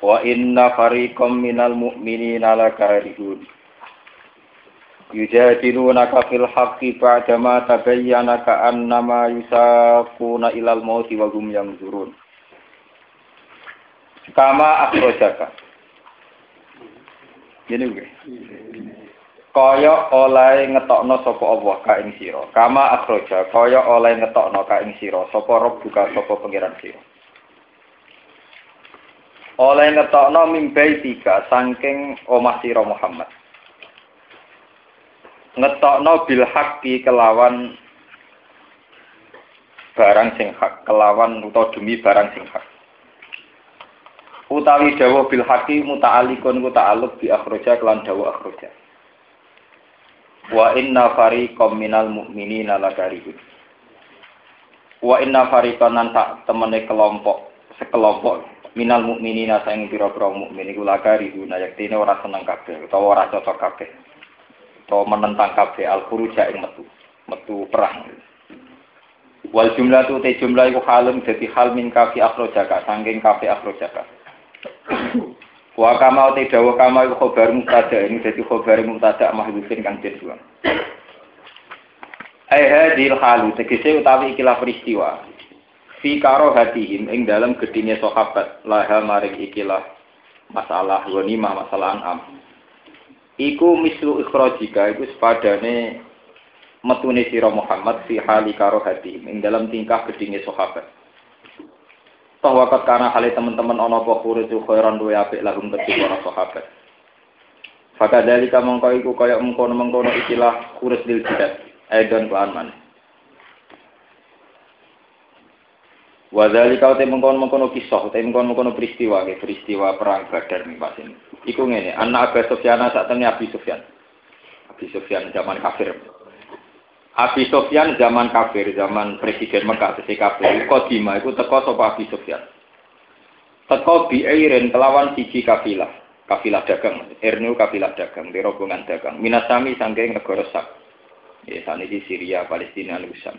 Wa inna fariqam minal mu'minina lakarihun. Yujadilunaka fil haqqi ba'dama tabayyana ka'annama yusaquna ilal mauti wa hum yanzurun. Kama akhrajaka. Gini gue. Kaya oleh ngetokno sapa Allah ka ing sira. Kama akhraja kaya oleh ngetokno ka ing sira sapa buka sapa pangeran sira. Oleh ngetokno mimbai tiga saking omah sira Muhammad. Ngetokno bil haqqi kelawan barang sing hak, kelawan utawa demi barang sing hak. Utawi dawuh bil haqqi muta'alliqun ku ta'alluq bi akhraja kelan dawuh akhraja. Wa inna fariqam minal mu'minina lakarihun. Wa inna fariqan tak temene kelompok sekelompok minal mukminina saing pira-pira mukmin iku lakarihun yaktine ora seneng kabeh utawa ora cocok kabeh. Utawa menentang kabeh al khuruja ing metu, metu perang. Wal jumlah tu te jumlah iku halun dadi hal min kafi akhrojaka saking kafi akhrojaka. Wa kama te dawa kama iku khobar mubtada ini dadi khobar mubtada mahdhufin kang den buang. Ai hadil halu tegese utawi ikilah peristiwa. Fi karo hatihim ing dalam gedine sahabat laha maring ikilah masalah ghanimah masalah an'am. Iku mislu ikhrajika iku sepadane metune sira Muhammad fi hali karo hatihim ing dalam tingkah gedine sahabat. Wakat karena hal teman-teman ono apa khuritu khairan duwe apik lahum kedhi para sahabat. Faka dalika mongko iku kaya mengkono-mengkono ikilah khuris dil jihad. Aidon. Wa dzalika te mengkono-mengkono kisah, te mengkono-mengkono peristiwa, ke peristiwa perang Badar nih Pak ini. Iku ngene, anak Abu Sufyan sak temne Abi Sufyan. Abi Sufyan zaman kafir. Abi Sofyan zaman kafir, zaman presiden Mekah sesi kafir, kodima itu teko sapa Abi Sofyan. Teko biairin kelawan siji kafilah, kafilah dagang, ernu kafilah dagang, di rombongan dagang. Minasami sangking negara sak. Ya, saat ini Syria, Palestina, Lusam.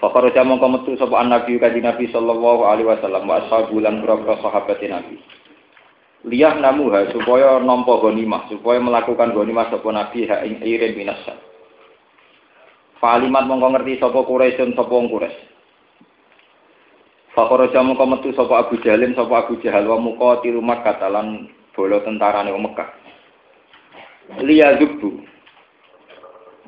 Fakar jamu metu sapa Nabi kaji Nabi sallallahu alaihi wasallam wa ashabu lan berapa sahabat Nabi. Liyah namuha supaya nampa ghanimah, supaya melakukan ghanimah sapa Nabi ha ing irin minasam. Falimat mongko ngerti sapa Quraisyun sapa wong Quraisy. Fakara jamu metu sapa Abu Jalim sapa Abu Jahal wa muka tiru Makkah talan bola tentarane Mekah. Liya zubu.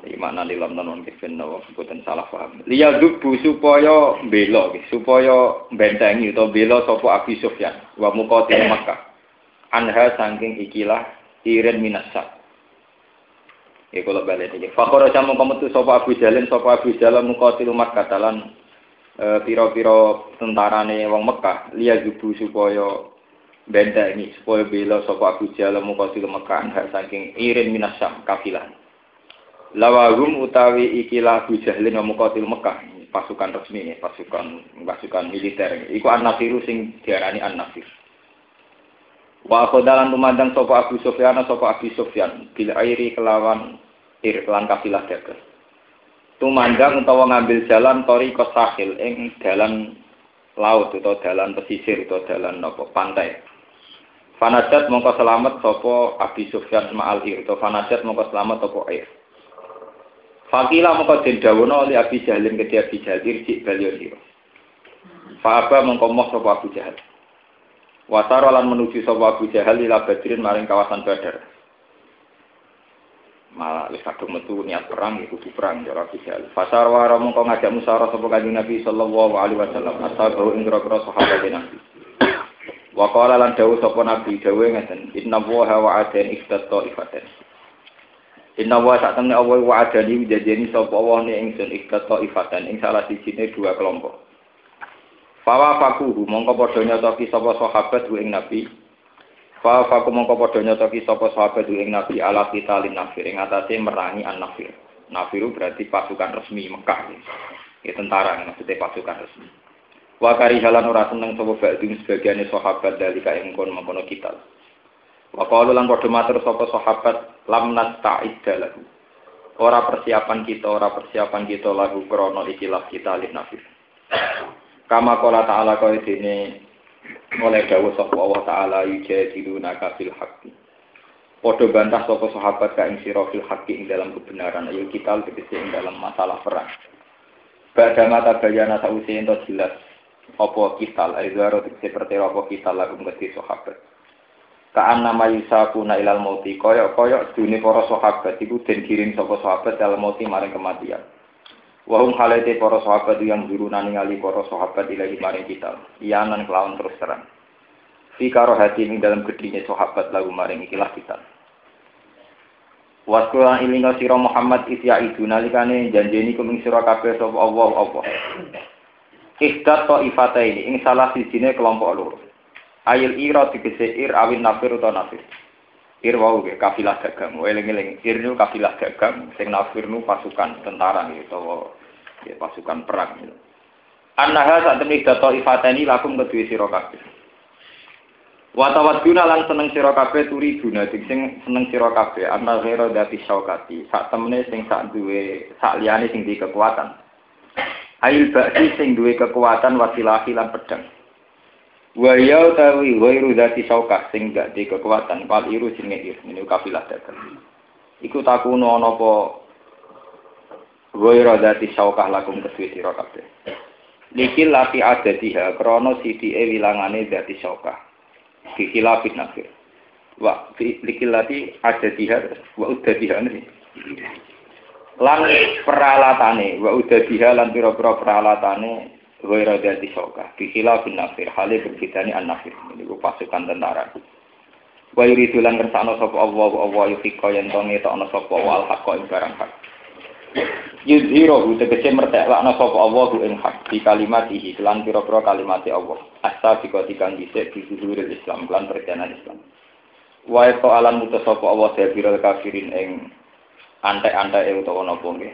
Iki makna di lam non kifin nawa boten salah paham. Liya zubu supaya bela supaya bentengi utawa bela sapa Abu Sufyan wa muka tiru Makkah. Anha saking ikilah irin minasak. Ya kalau balik aja mau komentu sopo Abu Jalin, sopo Abu Jalin mukotil umat katalan piro-piro tentarane wong Mekah liya jubu supaya benda ini supaya bela sopo Abu Jalin mukotil Mekah hak saking irin minasam kafilah. Lawagum utawi ikilah Abu Jalin mukotil Mekah pasukan resmi pasukan pasukan militer iku an-nasiru sing diarani an-nasir. Wa khodalan tumandang sopo Abu Sufyan sopo Abu Sufyan bil airi kelawan ir kelan kafilah dagang. Tumandang utawa ngambil jalan tori kosahil ing dalan laut atau dalan pesisir atau dalan nopo pantai. Fanajat mongko selamat sopo Abi Sufyan ma'al ir atau fanajat mongko selamat sopo air. Fakila mongko den dawono oleh Abi Jahalin ke Abi Jahal irjik balio siro. Fa'aba mongko moh sopo Abu Jahal. Wasaro lan menuju sopo Abu Jahal ila Badrin maring kawasan Badar malah wis kadung metu niat perang iku kudu perang ya ora bisa. Fasar wa mongko ngajak musyawarah sapa kanjeng Nabi sallallahu alaihi wasallam ashabu ing grogro sahabat Nabi. Wa qala lan dawuh sapa Nabi dawuh ngeten inna wa wa adan iftat ifaten. Inna wa sak temne Allah wa adani janjeni sapa Allah ne ingsun iftat ifaten ing salah sijine dua kelompok. Fawa fakuhu mongko padha nyotoki sapa sahabat ing Nabi. Fawa faku mongko padha nyotoki sapa sahabat ing Nabi ala kita lin nafir ing atase merangi an nafir. Nafiru berarti pasukan resmi Mekah. Ya tentara maksudnya pasukan resmi. Wa karihalan ora seneng sapa ba'dun sebagiane sahabat dalika ing kon mengkono kita. Wa qalu lan padha matur sapa sahabat lam nasta'id lahu. Ora persiapan kita, ora persiapan kita lagu krono ikilah kita lin nafir. Kama kola ta'ala kau dene oleh dawuh sapa Allah taala yujadiluna kafil haqqi. Podo bantah sapa sahabat ka ing sira fil haqqi ing dalam kebenaran ayo kita tegese ing dalam masalah perang. Bada mata bayana sausi ento jelas apa kita aizaro tegese pertera apa kita lagu ngerti sahabat. Kaan nama yusakuna ilal mauti koyok koyok dunia para sahabat iku den kirim sapa sahabat dalam mauti maring kematian. Wahum halete para sahabat yang juru ningali para sahabat ilahi maring kita. Iyanan kelawan terus terang. Fi karo hati ini dalam gedhinya sahabat lagu maring ikilah kita. Waskulan ilinga sira Muhammad isya itu nalikane janjeni kuming sira kabeh sapa Allah Allah. Ihdat ifata ini ing salah sijine kelompok loro. Ayil ira digese ir awin nafir utawa nafir. Ir wau ge kafilah dagang. Eling-eling ir nu kafilah dagang, sing nafir nu pasukan tentara gitu utawa ya, pasukan perang gitu. Annaha saat temui dato ifateni lakum kedua sira kabeh. Wa tawadduna lan seneng sira kabeh turi guna sing seneng sira kabeh anna ghairu dati syaukati. Sak temene sing sak duwe sak liyane sing di kekuatan. Ail ba'di sing duwe kekuatan wasilahi lan pedang. Wa ya utawi ghairu dati saukah sing gak di kekuatan pal iru jenenge ir ini kafilah dagang. Iku takuno ana apa ghairu dati saukah lakum kedue sira kabeh. Likil lati adatiha krana sidike wilangane dati saukah. Dikilafit nafir. Wa likil lati adatiha wa udatiha ini. Lan peralatane wa udatiha lan pira-pira peralatane Gaira dati soka, dikila bin nafir, halnya berbeda an nafir. Ini pasukan tentara. Wa yuridu lan kersano sapa Allah wa Allah yufika yen to ngetokno sapa wa al haqqa ing barang hak. Yudhiro tegese merteklakno sapa Allah ing hak di kalimatihi lan pira-pira kalimate Allah. Asa bika dikang dhisik di zuhuril Islam lan perjalanan Islam. Wa to alam mutus sapa Allah sabirul kafirin ing antek-antek utawa napa nggih.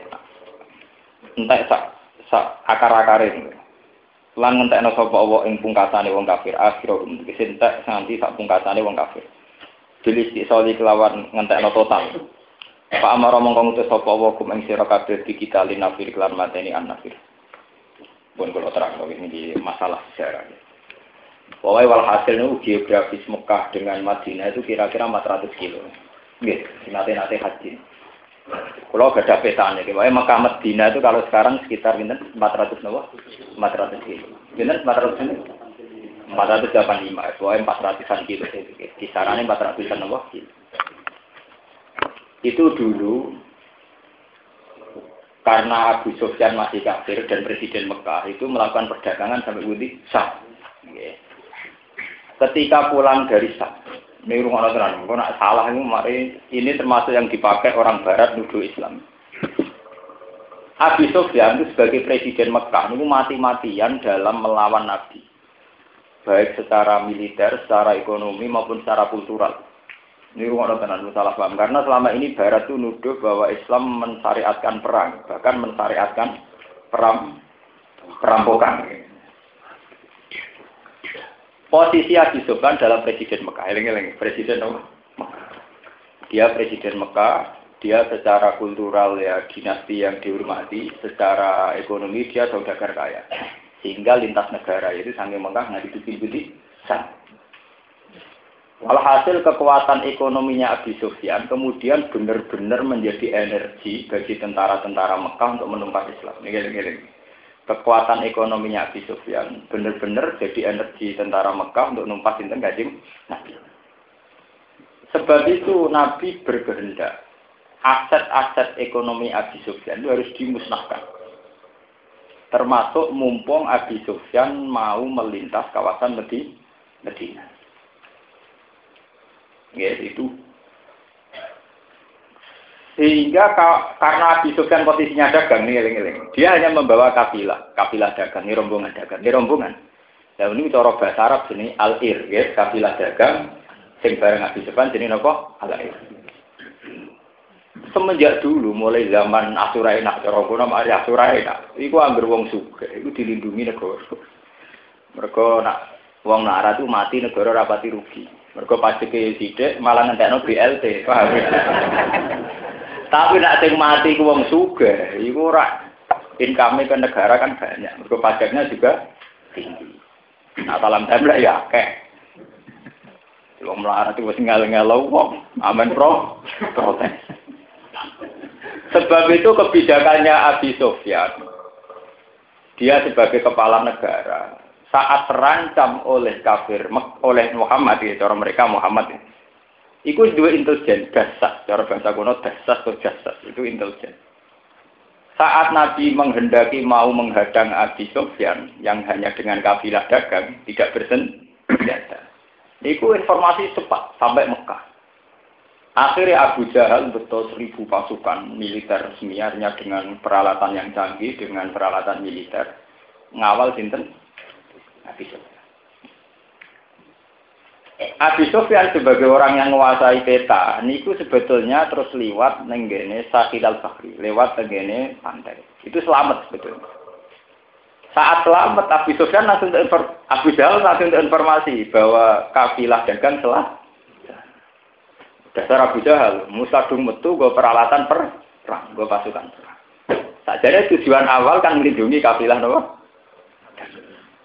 Entek sak sak akar-akare lan ngentekno sapa Allah ing pungkasane wong kafir akhirum kesentek nganti sak pungkasane wong kafir Jelis soli kelawan ngentekno total Pak Amar mongko ngutus sapa Allah kum ing sira kabeh dikitali nafir kelan mateni an nafir pun kalau terang ini masalah sejarah Pokoknya walhasil itu geografis Mekah dengan Madinah itu kira-kira 400 kilo. Nggih, nate-nate haji. Kalau gak ada petanya, kayak Mekah Medina itu kalau sekarang sekitar gitu, 400 nawa, 400 kilo. Gitu, 400 kilo. 485, pokoknya 400-an kilo. Kisarannya 400-an nawa kilo. Itu dulu karena Abu Sufyan masih kafir dan Presiden Mekah itu melakukan perdagangan sampai Wudi sah. Ketika pulang dari sah, ini rumah tenan, kok nak salah ini mari ini termasuk yang dipakai orang Barat nuduh Islam. Abi Sufyan itu sebagai presiden Mekah ini mati-matian dalam melawan Nabi, baik secara militer, secara ekonomi maupun secara kultural. Ini rumah tenan salah paham karena selama ini Barat itu nuduh bahwa Islam mensyariatkan perang, bahkan mensyariatkan perang perampokan. Posisi Abi Sufyan dalam presiden Mekah. Eling-eling, presiden Mekah. Dia presiden Mekah, dia secara kultural ya dinasti yang dihormati, secara ekonomi dia saudagar kaya. Sehingga lintas negara itu sangat Mekah nggak sana. Walhasil kekuatan ekonominya Abi Sufyan kemudian benar-benar menjadi energi bagi tentara-tentara Mekah untuk menumpas Islam. Ini, ini, ini kekuatan ekonominya Abi Sufyan benar-benar jadi energi tentara Mekah untuk numpas sinten Kanjeng Nabi. Sebab itu Nabi berkehendak aset-aset ekonomi Abi Sufyan itu harus dimusnahkan. Termasuk mumpung Abi Sufyan mau melintas kawasan Medina. Ya, itu sehingga karena Abi posisinya dagang nih eling-eling. Dia hanya membawa kafilah, kafilah dagang, ini rombongan dagang, ini rombongan. Ya ini cara bahasa Arab sini al-ir, ya, kafilah dagang sing bareng Abi Sufyan jenenge napa? Al-ir. Semenjak dulu mulai zaman Asura enak cara kono mari Asura enak. Iku anggar wong sugih, iku dilindungi negara. Mereka nak wong narat itu mati negara rapati rugi. Mereka pajeke sithik malah ngentekno BLT? Tapi nak sing mati ku wong sugih, iku ora income ke negara kan banyak. Mereka pajaknya juga tinggi. Nah, dalam template ya akeh. Wong melarat itu wis ngel-ngelo wong. Amin pro. Protes. Sebab itu kebijakannya Abi Sofyan, dia sebagai kepala negara, saat terancam oleh kafir, oleh Muhammad, ya, cara mereka Muhammad, ya. Itu dua intelijen, dasar, cara bahasa kuno dasar atau dasar, itu intelijen. Saat Nabi menghendaki mau menghadang Abi Sofyan, yang hanya dengan kafilah dagang, tidak bersenjata. Itu informasi cepat sampai Mekah. Akhirnya Abu Jahal betul seribu pasukan militer semiarnya dengan peralatan yang canggih, dengan peralatan militer. Ngawal sinten Abi Sofyan. Abi Sofyan sebagai orang yang menguasai peta, niku sebetulnya terus lewat nenggene Sakil al Bahri, lewat nenggene pantai. Itu selamat sebetulnya. Saat selamat Abi Sofyan langsung Jahal langsung informasi bahwa kafilah dagang telah Dasar Abu Jahal, Musa metu gue peralatan perang, gue pasukan perang. Saja tujuan awal kan melindungi kafilah nopo.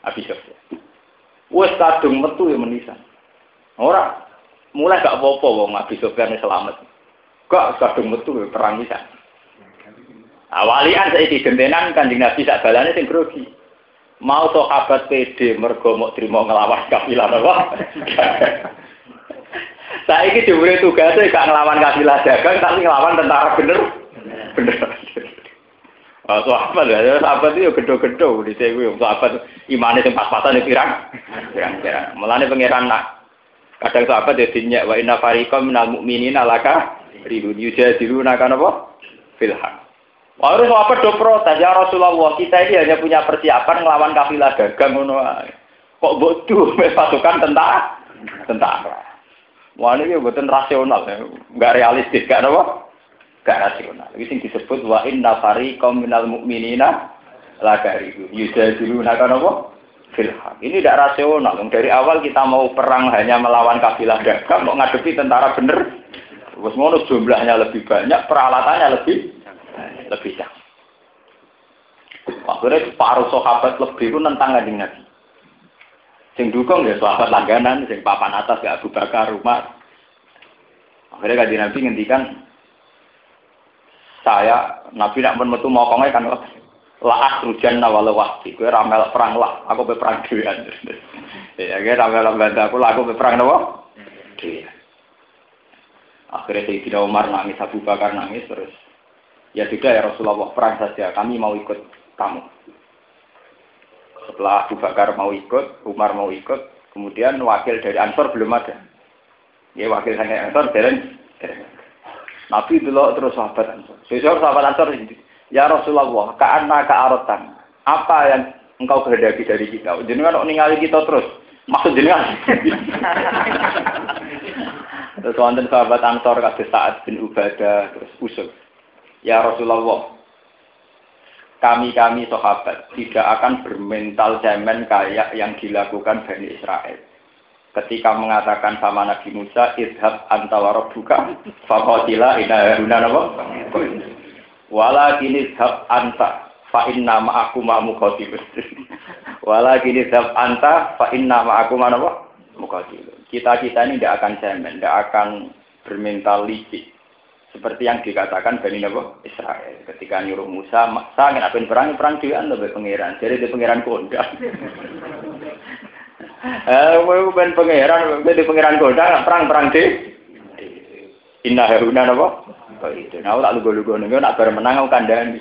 Abi Sufyan. Wes kadung metu ya menisan. Ora mulai gak apa-apa wong Abi Sufyan selamat. Gak kadung metu ya perang bisa. Awalian saya gentenan kanjeng Nabi sak balane sing grogi. Mau sahabat PD mergo mau terima ngelawan kafilah. Saya ini diberi tugasnya gak ngelawan kafilah dagang, tapi ngelawan tentara bener. Bener. Oh, sahabat ya, sahabat itu gedo-gedo di sini, sahabat imannya yang pas-pasan itu pirang, pirang-pirang. Mulanya pangeran nak, kadang sahabat ya dinyak wa inna fariqam minal mu'minina laka ribun yujadiluna kan apa? Filham. Harus apa do protes ya Rasulullah kita ini hanya punya persiapan ngelawan kafilah dagang ngono Kok bodoh pasukan tentara? Tentara. Wah ini buatan rasional, ya. nggak realistis, gak apa? Gak rasional. Ini disebut wa inna fariqam minal mu'minina la apa? Filham. Ini tidak rasional. Dari awal kita mau perang hanya melawan kabilah dagang, mau ngadepi tentara bener. Terus ngono jumlahnya lebih banyak, peralatannya lebih lebih jauh. Akhirnya separuh sahabat lebih itu tentang kanjeng Nabi. Sing dukung ya sahabat langganan, sing papan atas ya Abu Bakar, Umar. Akhirnya kaji Nabi ngendikan saya Nabi nak pun metu mokonge kan la asrujan nawala wahdi kowe ramel perang lah. Aku be perang dhewean ya kowe ramel bantu aku lah aku be perang nopo? Dhewean akhirnya Sayyidina Umar nangis Abu Bakar nangis terus. Ya sudah ya Rasulullah perang saja. Kami mau ikut kamu setelah Abu Bakar mau ikut, Umar mau ikut, kemudian wakil dari Ansor belum ada. Ya wakil dari Ansor dereng. Nabi dulu terus sahabat Ansor. Sesuai sahabat Ansor ya Rasulullah, ka'anna ka'arotan. Apa yang engkau kehendaki dari kita? Jenengan kok ningali kita terus. Maksud jenengan. terus wonten sahabat Ansor kados saat bin Ubadah terus usul. Ya Rasulullah, kami-kami sahabat tidak akan bermental cemen kayak yang dilakukan Bani Israel. Ketika mengatakan sama Nabi Musa, idhab antawara buka, fakotila ina haruna. Wala kini idhab anta, fa inna ma'aku ma'amu khotib. Wala kini idhab anta, fa inna ma'aku ma'amu khotib. Kita-kita ini tidak akan cemen, tidak akan bermental licik seperti yang dikatakan Bani Nabi Israel ketika nyuruh Musa, ingin apa perang perang juga lebih pangeran, jadi di pangeran kondang. Eh, mau ben pangeran, di pangeran kondang perang perang di. Inna haruna napa? Itu. Nah, tak lugu-lugu nih, nak bermenang aku kandang.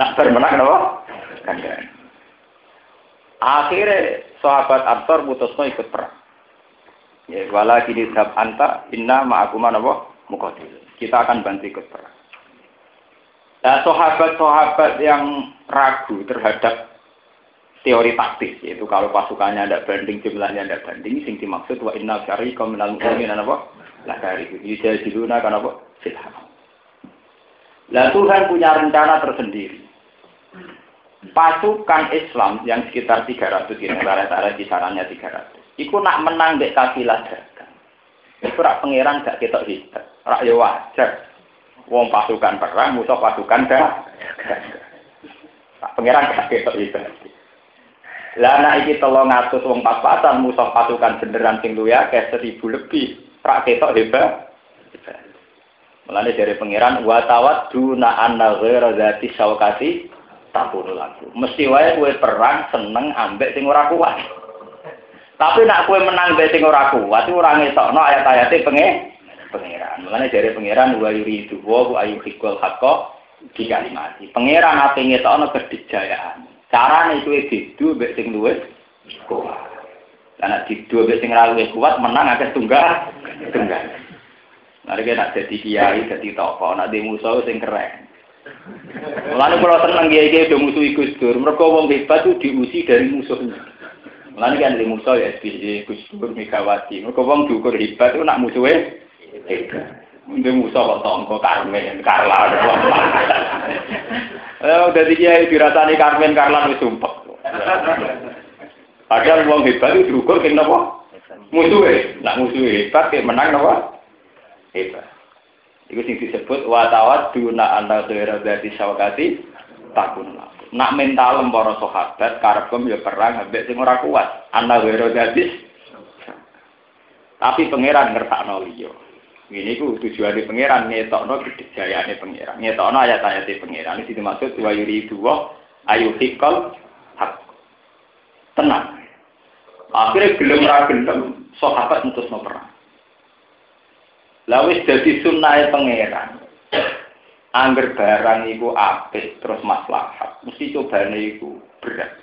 Nak bermenang napa? Kandang. Akhirnya sahabat Ansor putusno ikut perang. Ya, wala kini sab anta inna ma'akuma napa? Mukotil kita akan bantu ikut perang. Nah, sahabat-sahabat yang ragu terhadap teori taktis yaitu kalau pasukannya ada banding jumlahnya ada banding sing dimaksud wa inna syari minal mu'minin apa lah dari itu diluna kan apa silahkan lah Tuhan punya rencana tersendiri. Pasukan Islam yang sekitar 300 ini rata-rata kisarannya 300 itu nak menang dek kafilah dagang. Itu rak pangeran gak ketok hebat rak ya wajar. Wong pasukan perang musuh pasukan dagang pangeran gak ketok hebat lah anak iki telung atus wong pas-pasan musuh pasukan beneran sing luwe akeh seribu lebih. Rak ketok hebat. Mulane dari pangeran wa tawaddu na anna ghaira zati syaukati takunu lagu. Mesti wae kowe perang seneng ambek sing ora kuat. Tapi nak kowe menang mbek sing ora kuat ora ngetokno ayat-ayate penge pangeran. Mulane dari pangeran wa yuridu wa ayu hikul hakka di kalimati. Pangeran ate ngetokno kedijayaan. Carane kuwi didu mbek sing luwih kuat. Karena didu mbek sing ra luwih kuat menang akeh tunggal tunggal. Nanti kita jadi kiai, jadi tokoh, nanti musuh sing keren. Lalu kalau seneng kiai kiai udah musuh Gus Dur, mereka wong hebat tuh diusi dari musuhnya. Lalu kan di musuh ya SBY, Gus Dur, Megawati. Mereka wong diukur hebat tuh nak musuhnya hebat. Untuk musuh kok tongko Karmen, Karla. Eh, udah kiai dirasani Karmen Karlan wis sumpah. Padahal wong hebat itu diukur kena napa? Musuhe. Nak musuhe hebat menang napa? Hebat. Iku sing disebut wa tawadduna anda khaira dzati syawakati takun. Nak mental para sahabat karepem ya perang ambek sing ora kuat. Anda khaira dzati tapi pangeran ngertakno liya. Ini ku tujuan di pangeran ngetokno kedijayaan pangeran. Ngetokno ayat-ayat pangeran. Ini dimaksud wa yuri dua ayu hikal hak. Tenang. Akhirnya gelem ra gelem sahabat no perang. Lawis jadi sunnah pangeran. Angger barang iku apik terus maslahat. Mesti cobane iku berat.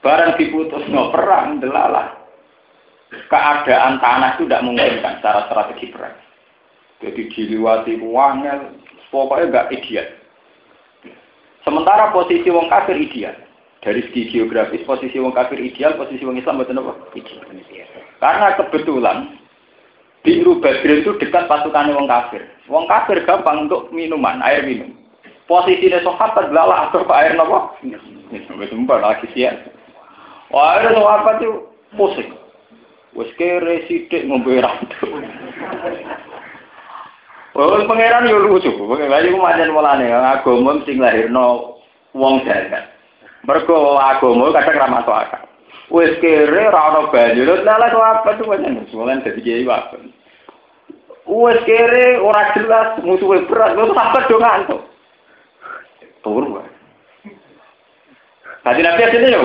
Barang diputus no perang delalah. Keadaan tanah itu tidak memungkinkan secara strategi perang. Jadi diliwati uangnya, pokoknya nggak ideal. Sementara posisi wong kafir ideal. Dari segi geografis, posisi wong kafir ideal, posisi wong Islam betul apa? Ideal. Karena kebetulan di Badrin itu dekat pasukan wong kafir. Wong kafir gampang untuk minuman, air minum. Posisinya sahabat adalah atau air nopo? Sumpah lagi siap. Wah, air sahabat itu pusing. Wes kere sidik ngombe rambut. Oh, pangeran yo lucu. Pangeran iku pancen mulane agama sing lahirno wong jagat. Mergo agama kadang ra masuk akal. Wis kere ra ono banyu, lha kok apa tuh pancen musuhan dadi kiai wae. Wis kere ora jelas musuhe berat, kok sampe do ngantuk. Turu wae. Tadi nabi asline yo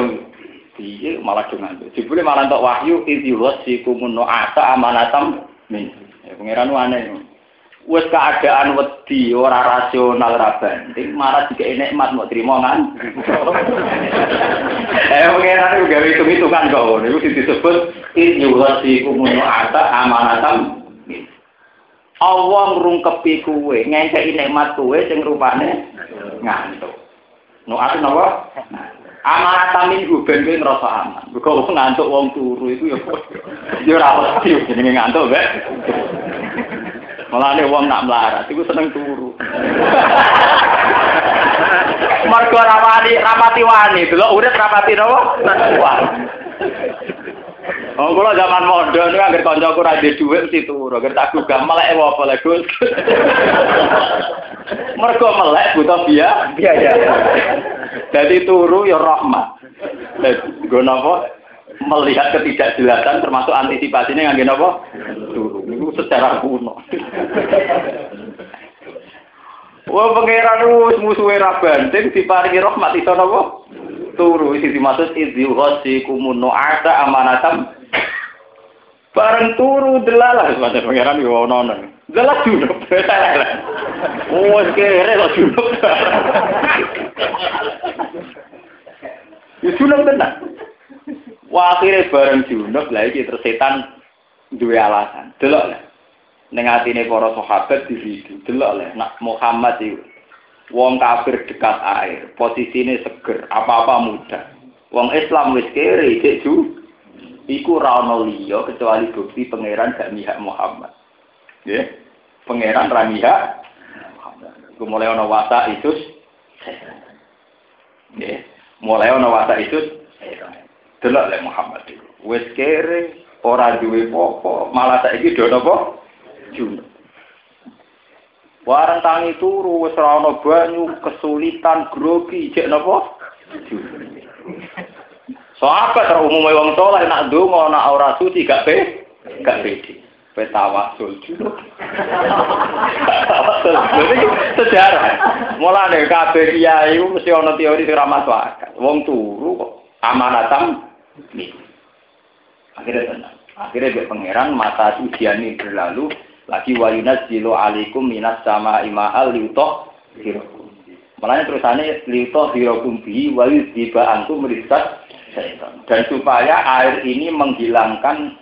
piye malah do ngantuk. Jebule malah entuk wahyu idhiwas sikumun ata amanatam min. Ya pangeran aneh. wis keadaan wedi ora rasional ora banding marah jika nikmat mau terima kan eh pengenan gawe hitung-hitungan kok niku disebut in yuwasi kumuno ata amanatam Allah ngrungkepi kuwe ngekeki nikmat kuwe sing rupane ngantuk no ati napa amanat minggu ben kowe ngrasa aman. Mergo ngantuk wong turu iku ya ya ora pasti jenenge ngantuk, Mbak. Malah wong nak melarat, itu seneng turu. Mergo rapati rapati wani, delok urip rapati napa? Wah. Oh, kula zaman modern niku anggere kancaku ra duwe dhuwit mesti turu, anggere tak gugah melek apa apa lek Gus. Mergo melek butuh biaya. Biaya. Jadi turu ya rahmat. Dadi nggo napa? melihat ketidakjelasan termasuk antisipasinya nggak apa turu itu secara kuno Wah pangeran wis musuhe ra banting diparingi rahmat iso napa turu isi dimaksud idzi ghasi kumun ada amanatam bareng turu delalah semacam pangeran yo ono ono delah junub wis kere kok junub Itu junub tenan Wah akhirnya bareng junub lah iki terus dua alasan. Delok lah. Ning atine para sahabat di situ. Delok lah nak Muhammad itu wong kafir dekat air, posisinya seger, apa-apa mudah. Wong Islam wis kere cek ju. Iku ra ono liya kecuali bukti pangeran gak mihak Muhammad. Nggih. Pangeran ra mihak mulai ono wasa itu Nggih. Mulai ono wasa itu delok le Muhammad iku. Wis kere ora duwe apa malah saiki do napa? Junub. Warang tangi turu wis ora ana banyu, kesulitan, grogi, cek napa? Sahabat so, umumnya wong soleh nak donga nak ora suci gak pe, gak pede. Pe tawasul junub. Jadi sejarah. Mulane kabeh kiai iku mesti ana teori sing ora masuk akal. Wong turu amanatam nih. Akhirnya tenang. Akhirnya dia pangeran mata ujian ini berlalu lagi wayunas jilo alikum minas sama ima'al liutoh hirokum. Makanya terusannya liutoh hirokum bi wayu diba antum merisat dan supaya air ini menghilangkan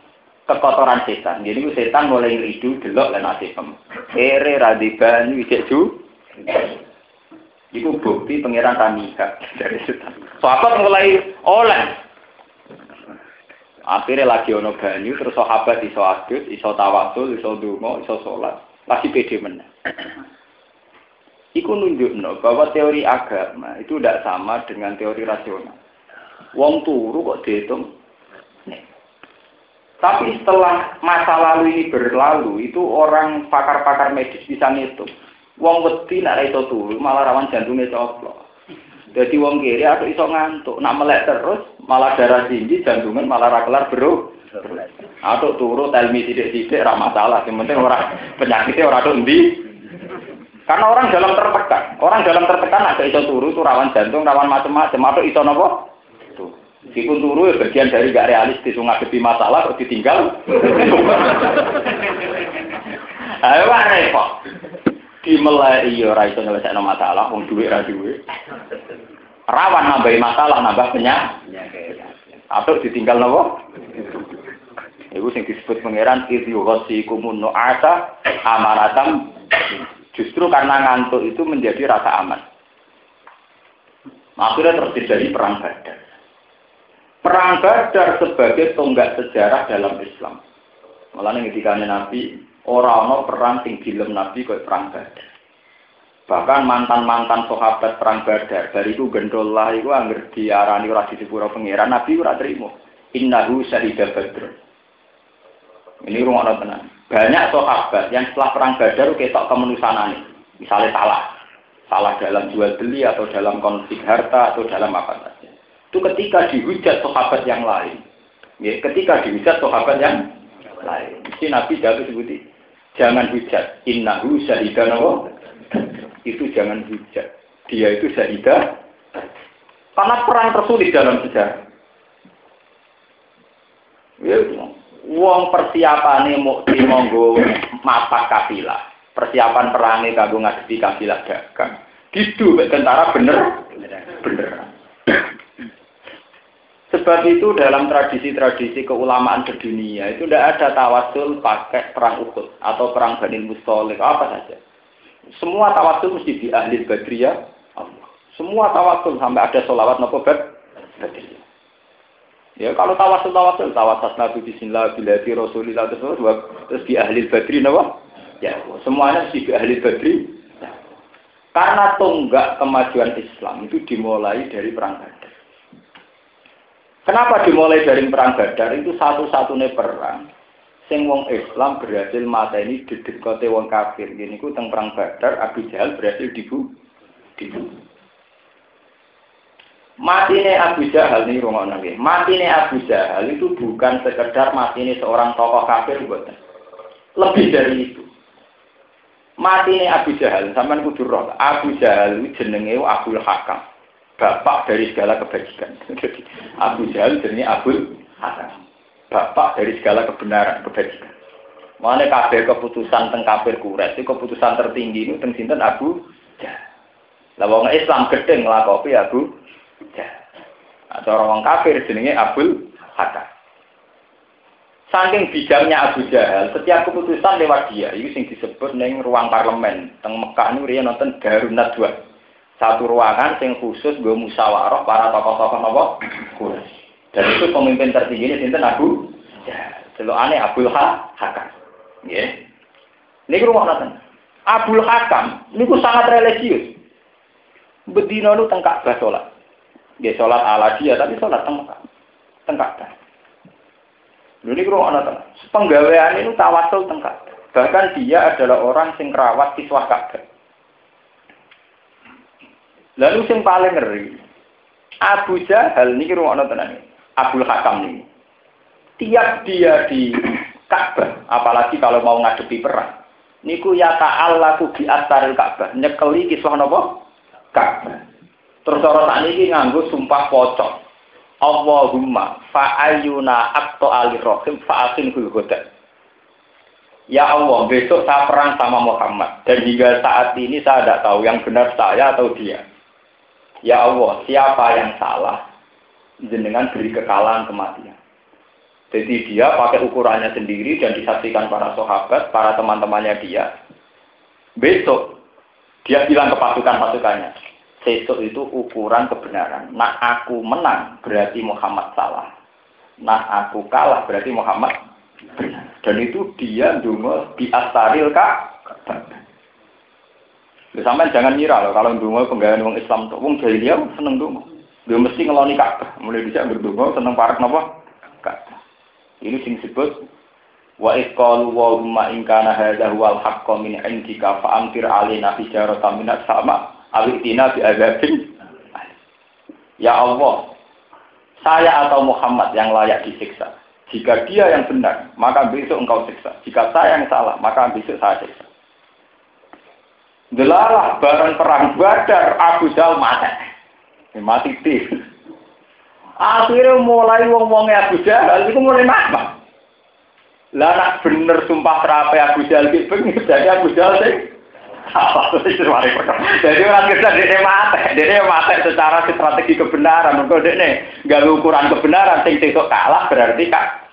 kekotoran setan. Jadi setan mulai ngeridu delok dan asipem. Ere radiban wijek ju. Iku bukti pangeran tamika dari setan. Sahabat mulai oleh Akhirnya lagi ono banyu, terus sahabat iso adus, iso tawasul, iso dungo, iso sholat. Lagi pede menang. Iku nunjukno bahwa teori agama itu tidak sama dengan teori rasional. Wong turu kok dihitung. Tapi setelah masa lalu ini berlalu, itu orang pakar-pakar medis bisa ngitung. Wong wedi nak iso turu, malah rawan jantungnya coplok. Jadi wong kiri atau iso ngantuk, nak melek terus malah darah tinggi, jantungan malah rakelar bro. Atau turu telmi sidik-sidik ra masalah, yang penting orang penyakitnya orang tuh endi. Karena orang dalam tertekan, orang dalam tertekan ada iso turu itu rawan jantung, rawan macam-macam, atau iso nopo? Meskipun turu ya bagian dari gak realistis, ngadepi masalah kok ditinggal. Ayo repot. Dimelai iya ora iso nyelesaikno masalah, wong duwe ra duwe. Rawan nambah masalah, nambah penyakit. Atau ditinggal nopo? Iku sing disebut pangeran idhu ghasikumun nu'asa amaratam justru karena ngantuk itu menjadi rasa aman. Akhirnya terus terjadi perang Badar. Perang Badar sebagai tonggak sejarah dalam Islam. Malah ketika Nabi orang-orang perang sing film Nabi kok perang Badar. Bahkan mantan-mantan sahabat perang Badar, dari itu gendollah itu angger diarani ora disepuro pangeran, Nabi ora trimo. Innahu syahida badr. Ini rumah tenang. Banyak sahabat yang setelah perang Badar ketok kemenusanane. Misalnya salah. Salah dalam jual beli atau dalam konflik harta atau dalam apa saja. Itu ketika dihujat sahabat yang lain. Ya, ketika dihujat sahabat yang lain. Mesti Nabi jatuh sebuti. Jangan hujat. Innahu syahida itu jangan hujat. Dia itu syahidah. Karena perang tersulit dalam sejarah. Ya, wong mau di monggo mapak kafilah. Persiapan perangnya kanggo ngadepi kafilah dagang. Gitu tentara bener bener. Sebab itu dalam tradisi-tradisi keulamaan sedunia itu tidak ada tawasul pakai perang Uhud atau perang Bani Mustolik apa saja. Semua tawasul mesti di ahli badriyah. Semua tawasul sampai ada sholawat nopo badriyah. Ya kalau tawasul tawasul tawasul nabi bismillah bila di rasulillah terus terus di ahli badri nopo. Ya semuanya mesti di ahli badri. Karena tonggak kemajuan Islam itu dimulai dari perang Badar. Kenapa dimulai dari perang Badar? Itu satu-satunya perang sing wong Islam berhasil mata ini didekote wong kafir. Gini ku teng perang Badar Abu Jahal berhasil dibu dibu. Matine Abu Jahal ini rumah nabi. Matine Abu Jahal itu bukan sekedar matine seorang tokoh kafir buatan. Lebih dari itu. Matine Abu Jahal, sampean kudu. Abu Jahal jenenge Abdul Hakam. Bapak dari segala kebajikan. Abu Jahal jenenge Abdul Hakam bapak dari segala kebenaran kebajikan. Mana kabeh keputusan teng kafir kures itu keputusan tertinggi itu teng sinten Abu Jahal. Lah wong Islam gedhe nglakopi Abu Jahal. Atau orang kafir jenenge Abdul Hakam. Saking bijaknya Abu Jahal, setiap keputusan lewat dia, itu sing disebut neng ruang parlemen, teng Mekah riyen nonton Darun. Satu ruangan sing khusus gue musyawarah para tokoh-tokoh nopo. Dan itu pemimpin tertinggi ini sinten Abu Jahal. aneh Abdul Hakam. Nggih. Niku rumah nonton. Abdul Hakam niku sangat religius. Bedino nu tengkak bah sholat. Nggih sholat ala dia tapi sholat tengkak. Tengkak. Lha niku rumah nonton. Penggawean itu tawasul tengkak. Bahkan dia adalah orang sing rawat siswa Ka'bah. Lalu sing paling ngeri, Abu Jahal ini rumah tenan Abdul Hakam ini. Tiap dia di Ka'bah, apalagi kalau mau ngadepi perang, niku ya ta'allaku bi astaril Ka'bah, nyekeli kisah napa? Ka'bah. Terus orang tak niki nganggo sumpah pocong. Allahumma fa'ayuna akto alirrohim fa'asin hulhudan. Ya Allah, besok saya perang sama Muhammad. Dan hingga saat ini saya tidak tahu yang benar saya atau dia. Ya Allah, siapa yang salah? Jenengan beri kekalahan kematian. Jadi dia pakai ukurannya sendiri dan disaksikan para sahabat, para teman-temannya dia. Besok dia bilang ke pasukan-pasukannya, besok itu ukuran kebenaran. Nah aku menang berarti Muhammad salah. Nah aku kalah berarti Muhammad. Dan itu dia dungo di astaril kak. Ya, sampai jangan ngira loh kalau dungo penggawean wong Islam tuh wong jahiliyah seneng dungo. Dia mesti ngeloni Ka'bah. Mulai bisa berdungo seneng parak? Ka'bah. Ini sing sebut wa iqalu wa umma in kana hadza huwal min indika fa amtir alaina hijaratan sama awitina bi azabin Ya Allah, saya atau Muhammad yang layak disiksa. Jika dia yang benar, maka besok engkau siksa. Jika saya yang salah, maka besok saya siksa. Delalah barang perang Badar Abu Jahal mati. Mati di. Akhirnya mulai wong-wongnya Abu Jahal itu mulai nama. Lah nak bener sumpah terapi Abu Jahal itu jadi Abu Jahal sih. Jadi orang kita dia mati, dia mati secara strategi kebenaran. Mereka dia gak ukuran kebenaran, sing sing kalah berarti kak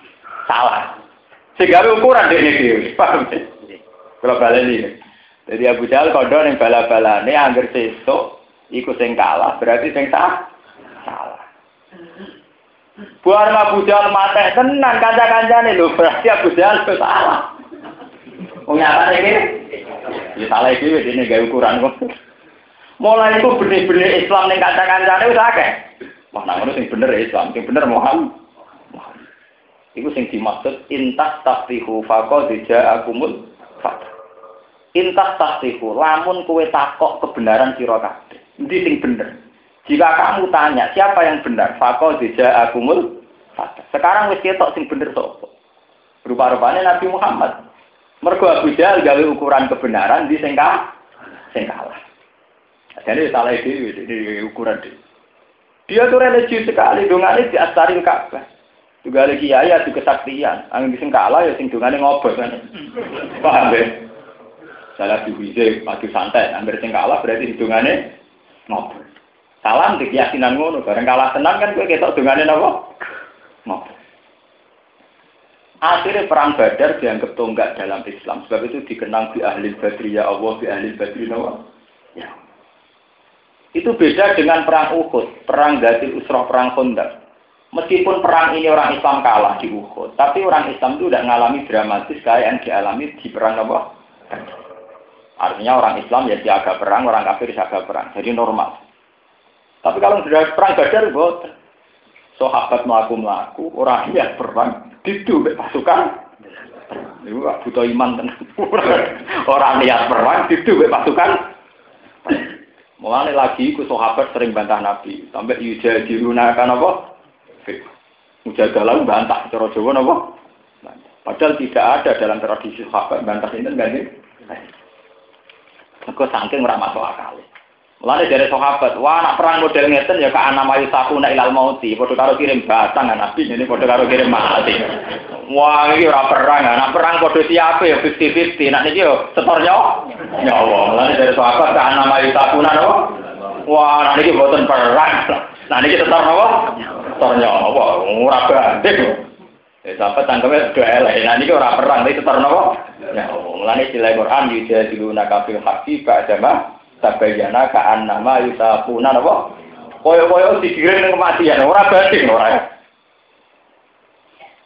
salah. Sehingga ukuran dia ini, paham? Kalau balik ini. Jadi Abu Jahal kondo yang bala ini anggar sesuk ikut sing kalah berarti sing sah salah. Buar Abu Jahal mate tenan kanca-kancane lho berarti Abu Jahal itu salah. Wong nyata iki ya salah iki dene gawe ukuran kok. Mulai itu benih-benih Islam ning kanca-kancane wis akeh. Wah nang ngono sing bener Islam, sing bener Muhammad. Iku sing dimaksud intas faqad ja'akumul fath. Intas tasdiku, lamun kue takok kebenaran sira kabeh. Sing bener? Jika kamu tanya siapa yang benar, fako deja agumul. Sekarang wis ketok sing bener sapa? Rupa-rupanya Nabi Muhammad. Mergo Abu Jahal gawe ukuran kebenaran di sing sing kalah. Jadi salah itu di ukuran dia. Dia tuh religius sekali, dongane di asarin Ka'bah. Juga lagi kiai di kesaktian, angin sing kalah ya sing dongane ngobrol kan. Paham ya? Salah diwise maju santai, hampir sing kalah berarti hitungannya ngobrol. Salam di keyakinan ngono, bareng kalah tenang kan kowe ketok dungane napa? Ngobrol. Akhirnya perang Badar dianggap tonggak dalam Islam. Sebab itu dikenang di ahli Badri ya Allah, di ahli Badri nawa. Ya. Itu beda dengan perang Uhud, perang Gatil Usrah, perang Khandaq. Meskipun perang ini orang Islam kalah di Uhud, tapi orang Islam itu tidak mengalami dramatis kayak yang dialami di perang apa? Artinya orang Islam ya siaga perang, orang kafir siaga perang. Jadi normal. Tapi kalau sudah perang badar, buat sahabat melaku melaku, orang ya perang, itu pasukan. Itu butuh iman tenang. orang niat perang, itu pasukan. Mulai lagi, ku sahabat sering bantah Nabi. Sampai yuja dirunakan apa? Mujadalah bantah, cara Jawa apa? Padahal tidak ada dalam tradisi sahabat bantah ini enggak Mergo saking ora masuk akal. Mulane dari sahabat, wah nak perang model ngeten ya ka ana mayu nak ilal mauti, padha karo kirim batang kan Nabi ini padha karo kirim mati. Wah iki ora perang, nak perang padha siap ya 50-50, nak niki yo setor nyawa. Nyawa. Mulane dari sahabat ka ana mayu sakuna napa? Wah, nak niki boten perang. Nah niki setor napa? Setor nyawa. Ora banding. Ya sampai tangkapnya dua elek. Nah ini orang perang, tapi setor nopo. Ya, mulane sila Quran yujadiluna kafil haqi ba'dama tabayyana ka'an nama yusafuna apa? Koyo-koyo digiring ning kematian, ora batin ora.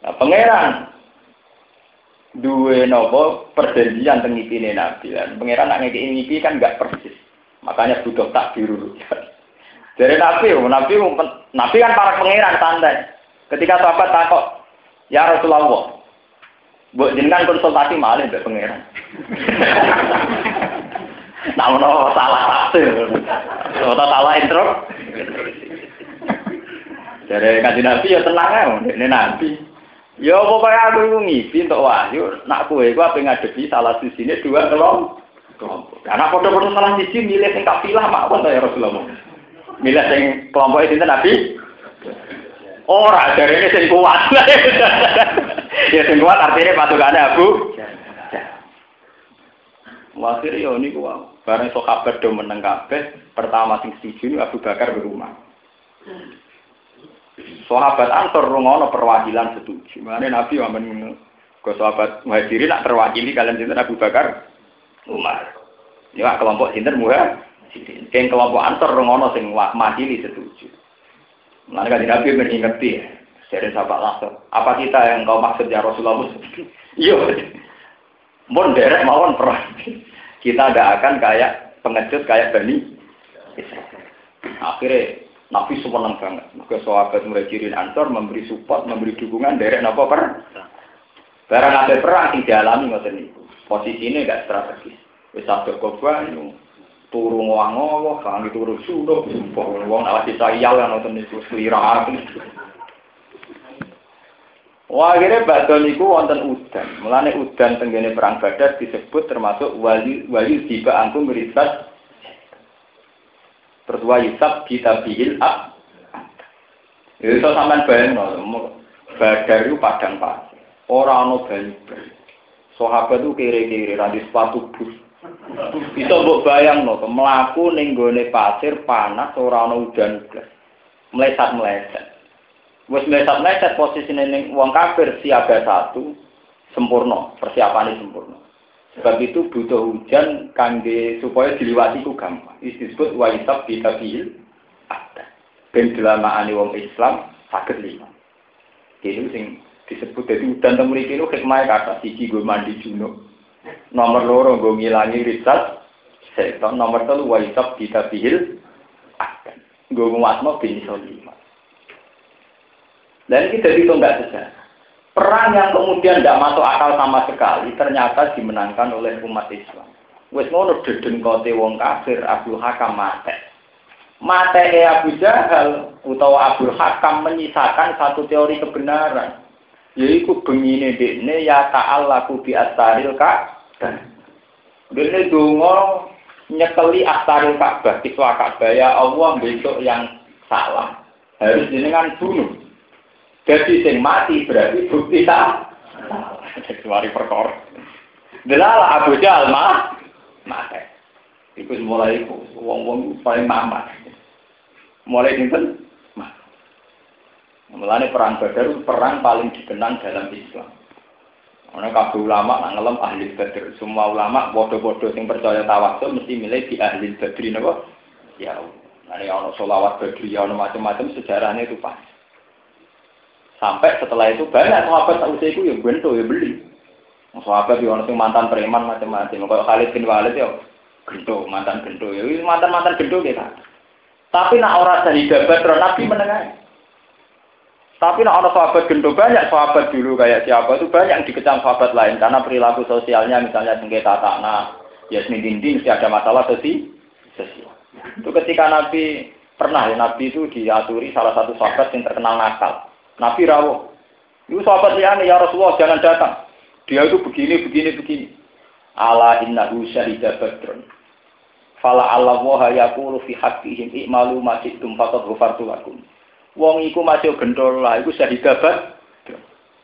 Nah, pangeran duwe nopo perjanjian teng Nabi lan pangeran nak ngeki kan enggak persis. Makanya butuh tak biru. Nabi, Nabi, Nabi kan para pangeran santai. Ketika sahabat takut, ya Rasulullah, buat jenengan konsultasi malah mbak pangeran. Namun salah tafsir, atau salah intro. Jadi kaji Nabi ya tenang ya, ini Nabi. Ya pokoknya aku ngipi untuk wahyu, nak kue gua pengen ngadepi salah di sini dua kelompok. Karena foto-foto salah sisi milih yang kafilah pun ya Rasulullah. Milih yang kelompok itu Nabi. Orang dari ini sing kuat. ya sing kuat artinya pasukannya Abu. Wasir yo niku wae. Bareng sahabat do meneng kabeh, pertama sing setuju Abu Bakar di rumah. Sahabat Ansor rungono perwakilan setuju. Mane Nabi wamen ke sahabat Muhajirin nak terwakili kalian sinten Abu Bakar Umar. Ya kelompok sinten Muhajirin. Keng kelompok Ansor rungono sing makili setuju. Mane kan Nabi mengingetti dari sahabat langsung. Apa kita yang kau maksud ya Rasulullah? Iya. Mon derek mawon perang kita tidak akan kayak pengecut kayak Bani Akhirnya Nabi senang banget. Maka sahabat muhajirin ansor memberi support, memberi dukungan dari apa per. Barang ada perang yang dialami ngoten niku. Posisinya gak strategis. Wis korban turu ngowang-ngowah, kang turu sudah, sumpah wong ala disayal yang ngoten niku selira Wah, akhirnya badal niku wonten udan. Mulane udan tenggene perang Badar disebut termasuk wali wali tiba angkum meribat. Terus wayisab kita bihil ab. Itu sampean bayang Badar itu padang pasir. Orang no banyu Sahabat itu kiri-kiri randi sepatu bus. Bisa mbok bayang no, melaku ning pasir panas orang no udan Meleset-meleset. Wes meleset-meleset posisi ning wong kafir siaga satu sempurna, persiapan sempurna. Sebab itu butuh hujan kangge supaya diliwati ku gampang. Disebut waisab bitabil ada. Ben dilamaane wong Islam saged lima. Itu sing disebut jadi udan temu mriki niku hikmah kata siji gue mandi junub. Nomor loro gue ngilangi risat setan nomor telu waisab bitabil ada. Gue muatno bin lima. Dan ini jadi tonggak sejarah. Perang yang kemudian tidak masuk akal sama sekali ternyata dimenangkan oleh umat Islam. Wes ngono deden kote wong kafir Abu Hakam mate. Mate Abu Jahal utawa Abu Hakam menyisakan satu teori kebenaran. Yaitu begini dekne ya ta'allaku bi astaril ka'bah. Dene donga nyekeli astaril ka'bah, kiswa ka'bah ya Allah besok yang salah. Harus dengan bunuh. Jadi sing mati berarti bukti tak. Mari perkor. Delala Abu Jahal mah mati. Iku mulai wong-wong paling mamat. Mulai dinten. Mulane perang Badar perang paling dikenang dalam Islam. Ana kabeh ulama nak ngelem ahli Badar. Semua ulama bodoh-bodoh sing percaya tawasul mesti milih di ahli Badri napa? Ya. Nah, ana solawat Badri, ana macam-macam sejarahnya itu pas. Sampai setelah itu banyak sahabat tahu saya itu ya bento ya beli. Sahabat yang orang mantan preman macam-macam. Kalau Khalid bin Walid ya gento mantan gento ya mantan mantan gento kita. Tapi nak orang dari dapat Nabi menengah. Tapi nak orang sahabat gento banyak sahabat dulu kayak siapa itu banyak yang dikecam sahabat lain karena perilaku sosialnya misalnya sengketa tanah, ya dinding mesti ada masalah sesi sosial. Itu ketika Nabi pernah ya Nabi itu diaturi salah satu sahabat yang terkenal nakal. Nabi rawuh. Itu sahabat liane ya Rasulullah jangan datang. Dia itu begini, begini, begini. Ala inna syahida badrun. Fala Allah wa yaqulu fi haqqihim i'malu ma syi'tum faqad. Wong iku masih gendol lah, iku syahida badrun.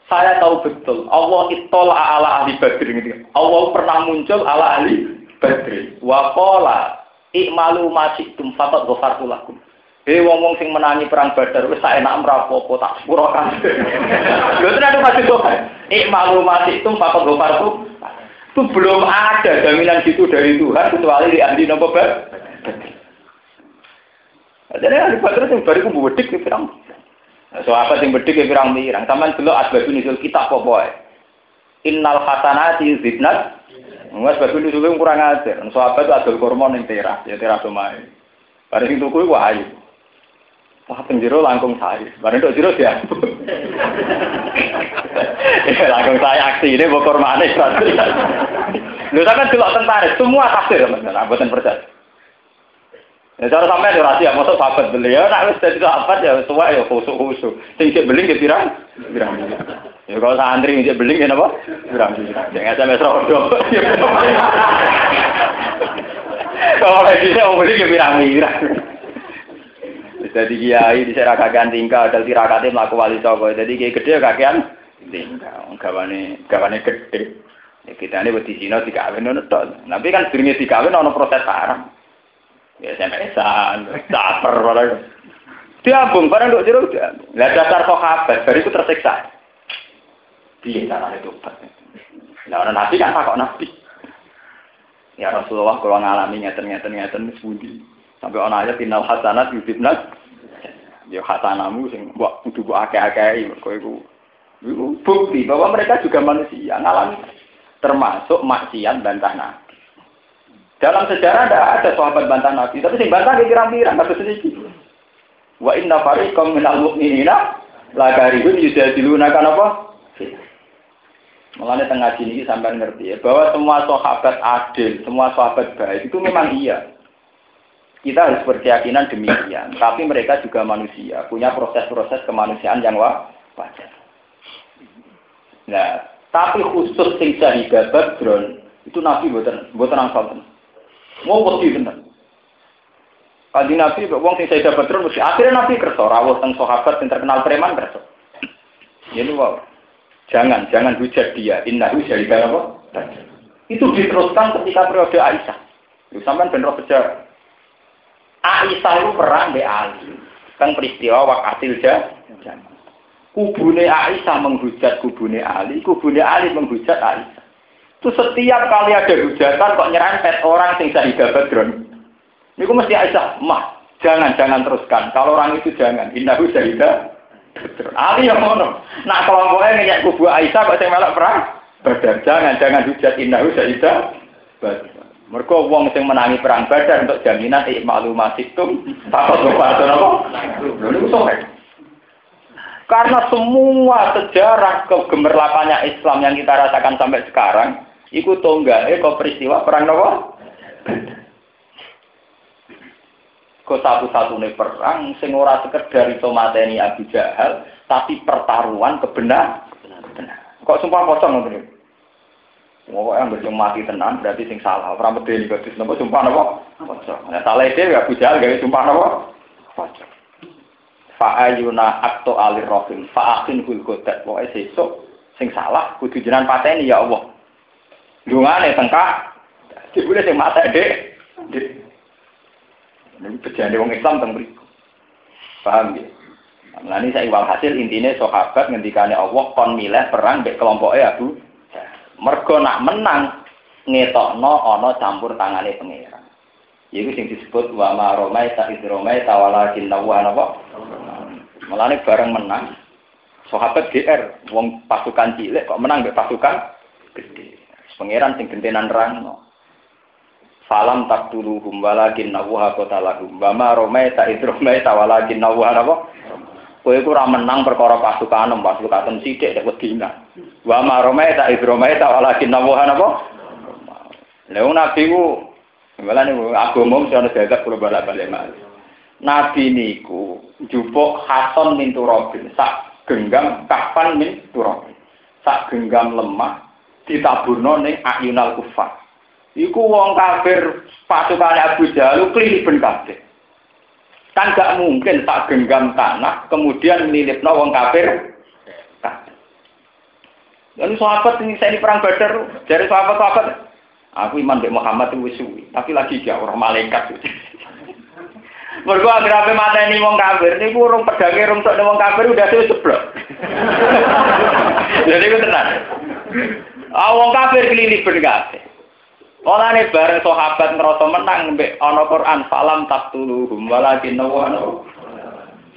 Saya tahu betul, Allah itol ala ahli badri gitu. Allah pernah muncul ala ahli badri. Wa qala i'malu ma syi'tum faqad ghafartu lakum. Eh wong-wong sing menangi perang Badar wis sak enak mrapopo tak sepuro kan. Lho tenan masih kok. Eh maklumati itu fakot gopar itu belum ada jaminan gitu dari Tuhan kecuali di ahli nopo Jadi ahli badar yang bariku bedik di pirang. Apa sing bedik di pirang pirang. Taman dulu asbabun nuzul kita boy. Innal hasanati zidnat. Nggak asbabun nuzul kurang ajar. Apa itu adol kormon yang teras ya teras omai. Bareng itu wah ayu. Wah penjero langkung saya. Bareng itu jero dia. langkung saya aksi ini bokor manis. Lu kan delok tentara semua tafsir teman-teman, buatan percaya. Ya cara sampai ada rahasia, masuk sahabat beli ya, nak wis dadi sahabat ya tua ya khusuk-khusuk. Sing cek beli nggih pirang? Pirang. Ya kalau santri nggih beli nggih napa? Pirang. Jangan sampai rodo. Kalau lagi saya mau beli nggih pirang-pirang. Jadi kiai di sana kakean tingkah, ada tirakatnya melaku wali songo. Jadi kiai gede kakean tingkah, gawane gawane gede. Ya, kita ini di Cina dikawin nono Tapi kan dirinya dikawin nono proses haram. Ya SMS-an, caper malah. Diambung barang untuk jeruk diambung. Lah dasar sahabat, dari itu tersiksa. Dia cara itu Nah, orang nabi kan takut nabi. Ya Rasulullah kalau ngalami ngeten-ngeten ngeten. Sampai orang aja final hasanat yudibnat. Ya hasanamu sing mbok kudu mbok akeh-akeh mergo bukti bahwa mereka juga manusia ngalami termasuk maksiat bantah nabi. Dalam sejarah tidak ada sahabat bantah Nabi, tapi sing bantah kira-kira kata sedikit. Wa inna fariqam minal mu'minina la karihun yujadiluna kan apa? Mengenai tengah sini sampai ngerti ya, bahwa semua sahabat adil, semua sahabat baik itu memang iya. Kita harus berkeyakinan demikian, tapi mereka juga manusia, punya proses-proses kemanusiaan yang wajar. Nah, tapi khusus sing syahidat Badron itu Nabi buatan buatan angsal Mau pasti bener. Kali Nabi, wong sing saya dapat terus, akhirnya Nabi kerso, rawuh teng sahabat yang terkenal preman kerso. Ini wow, jangan, jangan hujat dia. Inna hujat dia apa? Itu diteruskan ketika periode Aisyah. Sampai benar sejarah. Aisyah itu perang di Ali. Kan peristiwa wakatil jangan. Kubune Aisyah menghujat kubune Ali, kubune Ali menghujat Aisyah. Itu setiap kali ada hujatan kok nyerempet orang sing syahidah badron. Ini mesti Aisyah, mah, jangan, jangan teruskan. Kalau orang itu jangan, innahu syahidah badron. Ali yang ngono. Nah kelompoknya ngejak kubu Aisyah kok saya melak perang. Badar, jangan, jangan hujat innahu syahidah badron. Mereka wong sing menangi perang badar untuk jaminan ik maklumah situm takut kepada apa? Lalu sore. Karena semua sejarah kegemerlapannya Islam yang kita rasakan sampai sekarang Iku eh kok peristiwa perang nopo? Kok satu-satunya perang sing sekedar iso mateni Abu Jahal, tapi pertaruhan kebenar. Kok sumpah pocong ngoten niku? Wong yang berjum mati tenan berarti sing salah. Ora medeni kok nopo sumpah nopo? Nah salah itu Abu Jahal gawe sumpah nopo? Fa'ayuna akto alir rohim fa'akin hul kodat. Pokoknya sesuk sing salah kudu jenengan pateni ya Allah. Dungane tengkak, dibule sing mata dek. Ini bejane wong Islam teng mriku. Paham ya? Nah ini saya iwal hasil intinya sahabat ngendikane Allah kon milih perang mbek kelompoknya Abu Mergo nak menang ngetokno ana campur tangane pangeran. Iku sing disebut wa ma romai ta idromai tawalakin nawa napa. Mulane bareng menang sahabat GR wong pasukan cilik kok menang mbek pasukan gede. Pangeran sing gentenan rangno. Falam tak tuluhum walakin nawuha kota lahum. Bama romai tak idromai walakin nawuha apa? Kowe ku ora menang perkara pasukan pasukan sithik dek wedina. Wa ma romai tak idromai walakin nawuha apa? Lha nabi ku Malah nih agama mesti ana jagat kula balik-balik malih. Nabi niku jupuk Hasan min Turabin, sak genggam kapan min Turabin. Sak genggam lemah ditaburno ning ayunal kufar. Iku wong kafir pasukan Abu Jahal ben kabeh. Kan gak mungkin tak genggam tanah kemudian nilipno wong kafir. Dan sahabat ini saya di perang Badar, dari sahabat-sahabat, aku iman dengan Muhammad itu suwi, tapi lagi jauh orang malaikat. Mergo agar mata ini wong kafir, ini burung pedangnya rungsuk wong kafir udah seblok. Jadi itu tenang. Ah wong kafir kelilipan kabeh. Olane bareng sahabat ngerasa menang mbek ana Quran falam taqtuluhum walakin nawa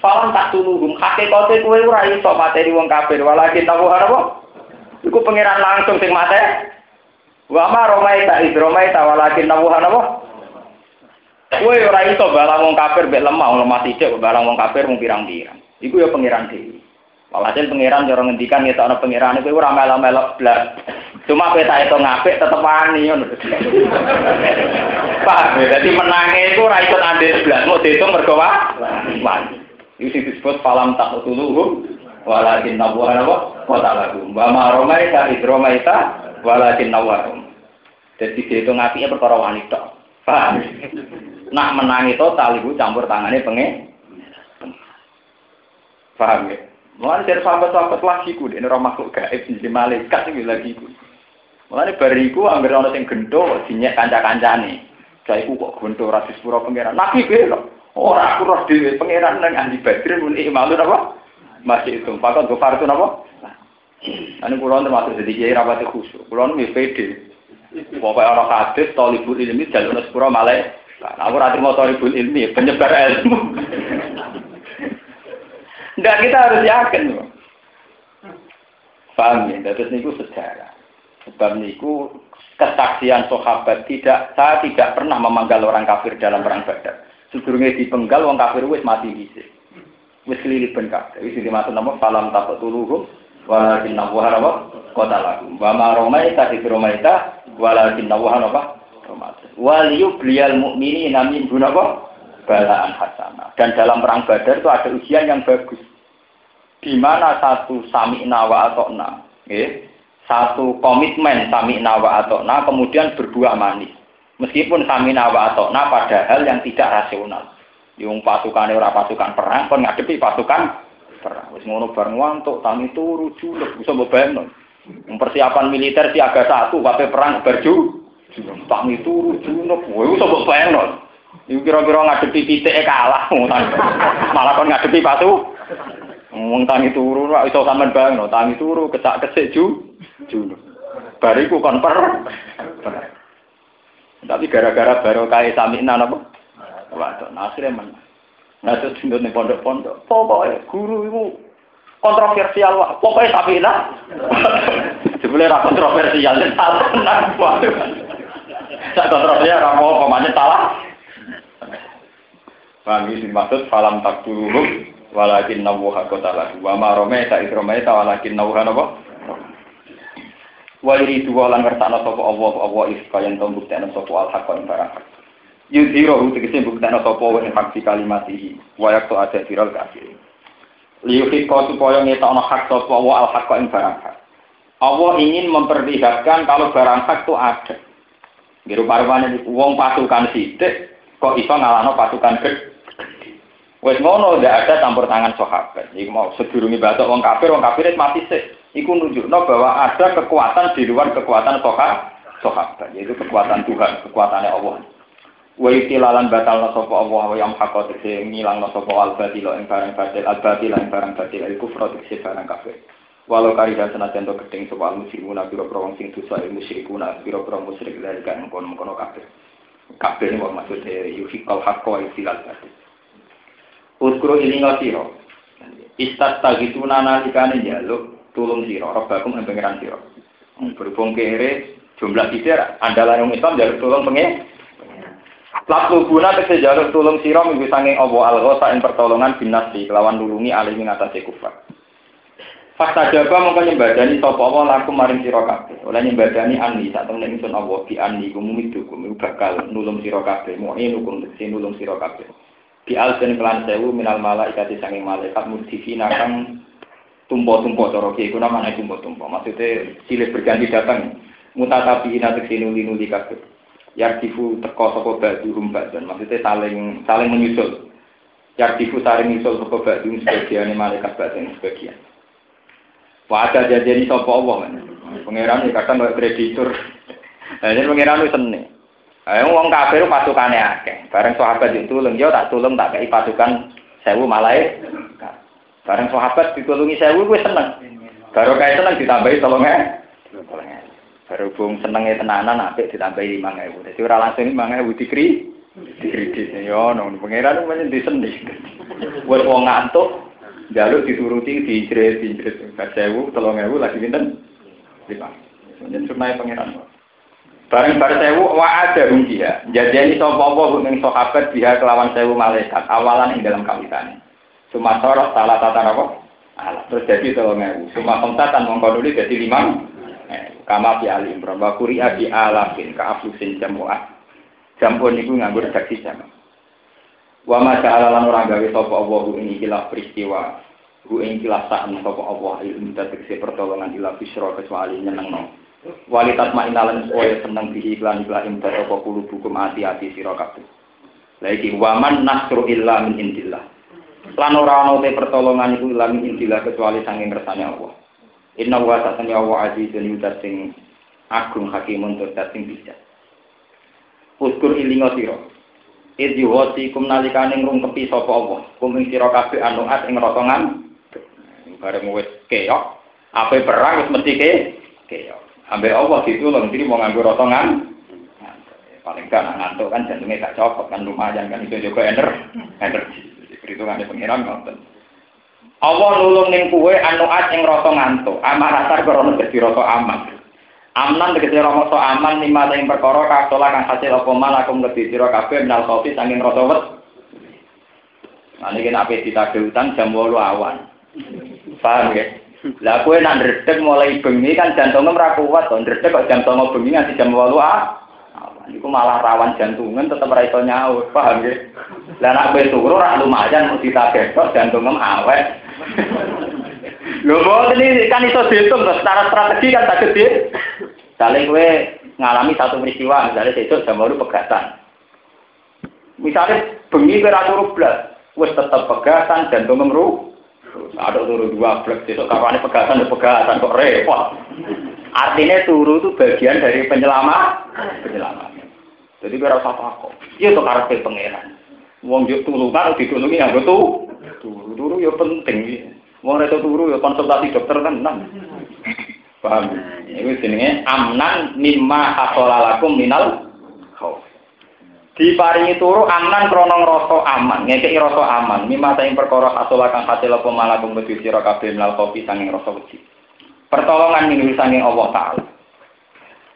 Falam taqtuluhum hakikate kowe ora iso materi wong kafir walakin nawa apa? Iku pangeran langsung sing mate. Wa ma romaita id romaita walakin nawa apa? Kowe ora iso balang wong kafir mbek lemah lemah sithik balang wong kafir mung pirang-pirang. Iku ya pangeran dhewe. Walhasil pangeran cara ngendikan ngetokno pangeran iku ora melok-melok blas. Cuma kita itu ngapik tetep wani ngono. Paham ya? Jadi menangnya itu ora ikut ambil belas, mau dihitung mergo wani. Itu disebut falam tak utuluhum walakin nabuhan apa? Kota lagu. Wa ma romaita idromaita walakin nawarum. Jadi dihitung ngapiknya perkara wanita. Paham? Nak menang itu tali campur tangannya pengen. Paham ya? Mulai dari sahabat-sahabat lagi ku, ini orang makhluk gaib, jadi malaikat ini lagi ku. Mulane bariku anggere ana sing gendho dinyek kanca-kancane. Saiku kok gendho ra disepuro pangeran. Nabi belo. Ora aku roh dhewe pangeran nang ahli badrin muni malu apa? Masih itu. Pakon go fartu napa? Ane kula termasuk jadi kiai rapat khusus. Kula nu pede. Pokoknya orang hadis, tolibul ilmi, jalur sepuro malai. Nah, aku rati mau tolibul ilmi, penyebar ilmu. Nggak kita harus yakin. Paham ya? Terus niku sejarah. Sebab niku kesaksian sahabat tidak saya tidak pernah memanggal orang kafir dalam perang Badar. Sedurunge dipenggal wong kafir wis mati dhisik. Wis liliben kabeh. Wis dimaksud nama salam taqtuluhum walakin nawwa apa kota lagu. Wa ma romaita di romaita walakin apa romaita. Wal yubliyal mu'minina min apa balaan hasanah. Dan dalam perang Badar itu ada ujian yang bagus. Di mana satu sami nawa atau na, eh, satu komitmen sami nawa atau na kemudian berbuah manis. Meskipun sami nawa atau na padahal yang tidak rasional. Yung pasukan ora pasukan perang, kon ngadepi pasukan perang. Wis ngono bareng wantuk, tangi turu julek, bisa bebayangno. Persiapan militer siaga satu, kabeh perang berju. Tangi turu julek, wis bisa bebayangno. Iku kira-kira ngadepi titik kalah, malah kon ngadepi pasukan. Wong tangi turu ora iso sampean bangno, tangi turu kecak kesik ju juno. Bariku kon per. Tapi gara-gara baru kaya samina napa? Waduh, nah akhirnya men. Nah itu nih pondok-pondok. Pokoknya guru itu kontroversial wah. Pokoknya samina. Sebenarnya ra kontroversial, salah tenang. Sak kontroversial ra apa pamane salah. Paham ini maksud falam tak walakin nawuha kota lagi. Wa ma romaita is romaita walakin nawuha napa? Wa iri dua lan ngertakno sapa Allah Allah ifka yang tau buktekno sapa al haqqa ing barang hak. Yudhiro tegese buktekno sapa wa hak kalimatihi wa yaktu ada viral kafir. Liyuhikka supaya ngetokno hak sapa Allah al haqqa ing barang. Allah ingin memperlihatkan kalau barang hak itu ada. Biru parwane wong pasukan sidik kok iso ngalano pasukan gede. Wes ngono ndak ada campur tangan sahabat. Iku mau sedurunge batok wong kafir, wong kafir mati sik. Iku nunjukno bahwa ada kekuatan di luar kekuatan sahabat, sahabat, yaitu kekuatan Tuhan, kekuatannya Allah. Wa itilalan batal sapa Allah wa yang hakot tegese ngilang sapa al batil ing barang batil al batil ing barang batil iku kufra tegese barang kafir. Walau karidan senajan to gedeng sapa al muslimuna pira-pira wong sing dosa ilmu musyrikuna pira-pira musyrik dari kan kono-kono kafir. Kafir ini maksudnya yufikal hakwa itilal batil. Uskuro ini siro. Istat tagitu nana ikane jaluk tulung siro. Robakum yang pengiran siro. Berhubung kere jumlah titir andalan yang Islam jaluk tulung pengen. Lalu guna tegese jaluk tulung siro minggu sanging obo al yang pertolongan binasi kelawan nulungi alih ngatasi kufar. Fakta jaba mongko nyembadani sapa Allah laku maring sira kabeh. Oleh nyembadani ani sak temne ingsun Allah di ani kumumi dukum bakal nulung sira kabeh. Mo nukum tegese nulung sira kabeh di alsen kelan sewu minal malaikat sanging malaikat mudhifina kang tumpo-tumpo cara kiye kuna mana tumpo-tumpo maksudnya silih berganti datang. Mutatabi ina tekse nuli-nuli kabeh. Yardifu teko saka ba'duhum ba'dan. Maksudnya saling saling menyusul. Yardifu saling menyusul saka ba'duhum sebagian malaikat ba'dan sebagian. Wadah jadi sapa Allah. Pangeran kadang kayak kreditur. Nah ini pangeran itu seneng Ayo wong kafir pasukane akeh. Bareng sahabat ditulung, yo tak tulung tak kei pasukan sewu malai. Bareng sahabat ditulungi sewu gue seneng. Baru kayak seneng ditambahi tolongnya. Berhubung senengnya tenanan, apik ditambahi lima ewu. Jadi orang langsung lima ewu dikri, dikredit. Yo, nong pangeran itu di seni. Buat uang ngantuk, jaluk dituruti, dijerit. Sewu, tolong ewu lagi binten. Lima. Jadi sunai pangeran. Bareng bar sewu wa ada dia. Jadi ini sopo apa ning sahabat dia kelawan sewu malaikat awalan ing dalam kawitan. Sumatoro salah tata apa? Alah, terus jadi tolong ewu. Suma komtatan mongko jadi lima kama fi Ali Imran wa quri'a bi alafin ka aflusin jamu'ah jampun niku nganggo redaksi jam wa ma ta'ala lan ora gawe sapa Allah ing ikilah peristiwa hu ing ikilah sa'an sapa Allah ilmu tegese pertolongan ila bisra kecuali nyenengno wali tatma inalan supaya seneng bihi iklan iklan imdad apa ati-ati sira kabeh lagi waman nasru illa min indillah lan ora ana pertolongan iku min indillah kecuali sanging kersane Allah Inna wa satanya wa azizun yudat sing agung hakimun tur sing bisa. Uskur ilingo sira. Idhi wati kum nalikane ngrungkepi sapa apa. Kum ing sira kabeh anuat ing rotongan. Bareng wis keok, ape perang wis mesti ke keok. Ambe Allah ditulung diri mau nganggo rotongan. Paling gak ngantuk kan jantungnya gak copot kan lumayan kan itu juga energi. Energi. Perhitungannya pengiran ngoten. Allah nulung ning kuwe anuat ing rasa ngantuk. Amaratar krana dadi rasa aman. Amnan tegese rasa aman lima ing perkara kasola kang hasil apa man aku ngerti sira kabeh minal khofi saking rasa wet. Nah niki nek ditagih utang jam 8 awan. Paham ya? Lah kowe nang ndredeg mulai bengi kan jantungnya ora kuat to. Ndredeg kok jam 9 bengi nganti jam 8 ah. Iku malah rawan jantungan tetep ora iso nyaur, paham ya? Lah nek kowe turu ora lumayan mesti ditagih tok jantungem awet. Lho boten ini kan iso dihitung secara strategi kan tak gede. Saling kowe ngalami satu peristiwa, misalnya besok jam 8 pegatan. Misalnya bengi kowe ra turu blas, wis tetep pegatan jantung ngemru. Ada turu dua blek besok kapan pegatan pegatan kok repot. Artinya turu itu bagian dari penyelamat, penyelamat. Jadi biar usah takut. Iya tuh karakter pangeran. Wong juk tulungan ditulungi yang betul. Turu, turu ya penting. Wong itu turu ya konsultasi dokter kan nang. Paham? Ini jenenge amnan mimma hasolalakum minal. Diparingi turu amnan krana ngrasa aman, ngekeki rasa aman. Mimma saing perkara hasolakan hasil apa malakum wedi sira kabeh minal khaufi sanging rasa wedi. Pertolongan minggu sanging Allah taala.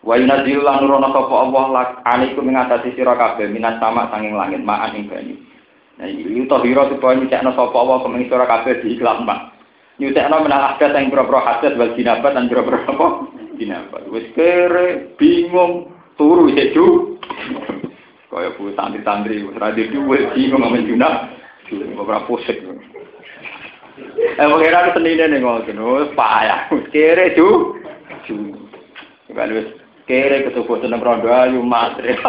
Wa yunazzilu lan nurono sapa Allah lak alaikum ngatasi sira kabeh minan sama sanging langit ma'an ing banyu. Nah, itu hiro supaya nyucekno sapa Allah kemeng sira kabeh di iklan mak. Nyucekno menang adat yang boro-boro hadat wal jinabat dan boro-boro apa? Jinabat. Wis kere bingung turu itu. Kaya bu santri-santri ra duwe bingung amen junab. Beberapa pusing. Eh pengira senine ning ngono, wis payah. Kere ju. Ju. Kalau wis kere kecoba seneng rondo ayu matre.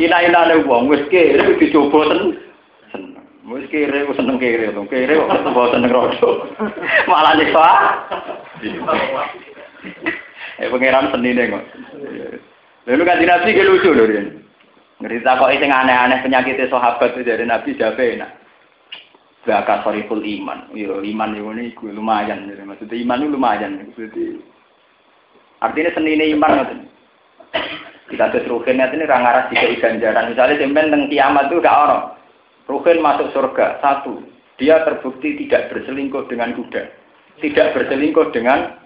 Ina-inane wong wis kere dicoba seneng. Wis kere wis seneng kere to. Kere kok ketemu seneng rodo. Malah nyiksa. Eh pangeran senine kok. Lalu kan Nabi ke lucu lho Rin. Ngerita kok sing aneh-aneh penyakit sahabat itu dari Nabi jabe enak. Bakal soriful iman. Yo iman yo ini gue lumayan. Maksudnya iman itu lumayan. Maksudnya artinya senine iman ngoten. Kita terus rukinnya ini rangaras jika ganjaran. Misalnya sampai teng kiamat itu gak orang. Ruhin masuk surga, satu. Dia terbukti tidak berselingkuh dengan kuda. Tidak berselingkuh dengan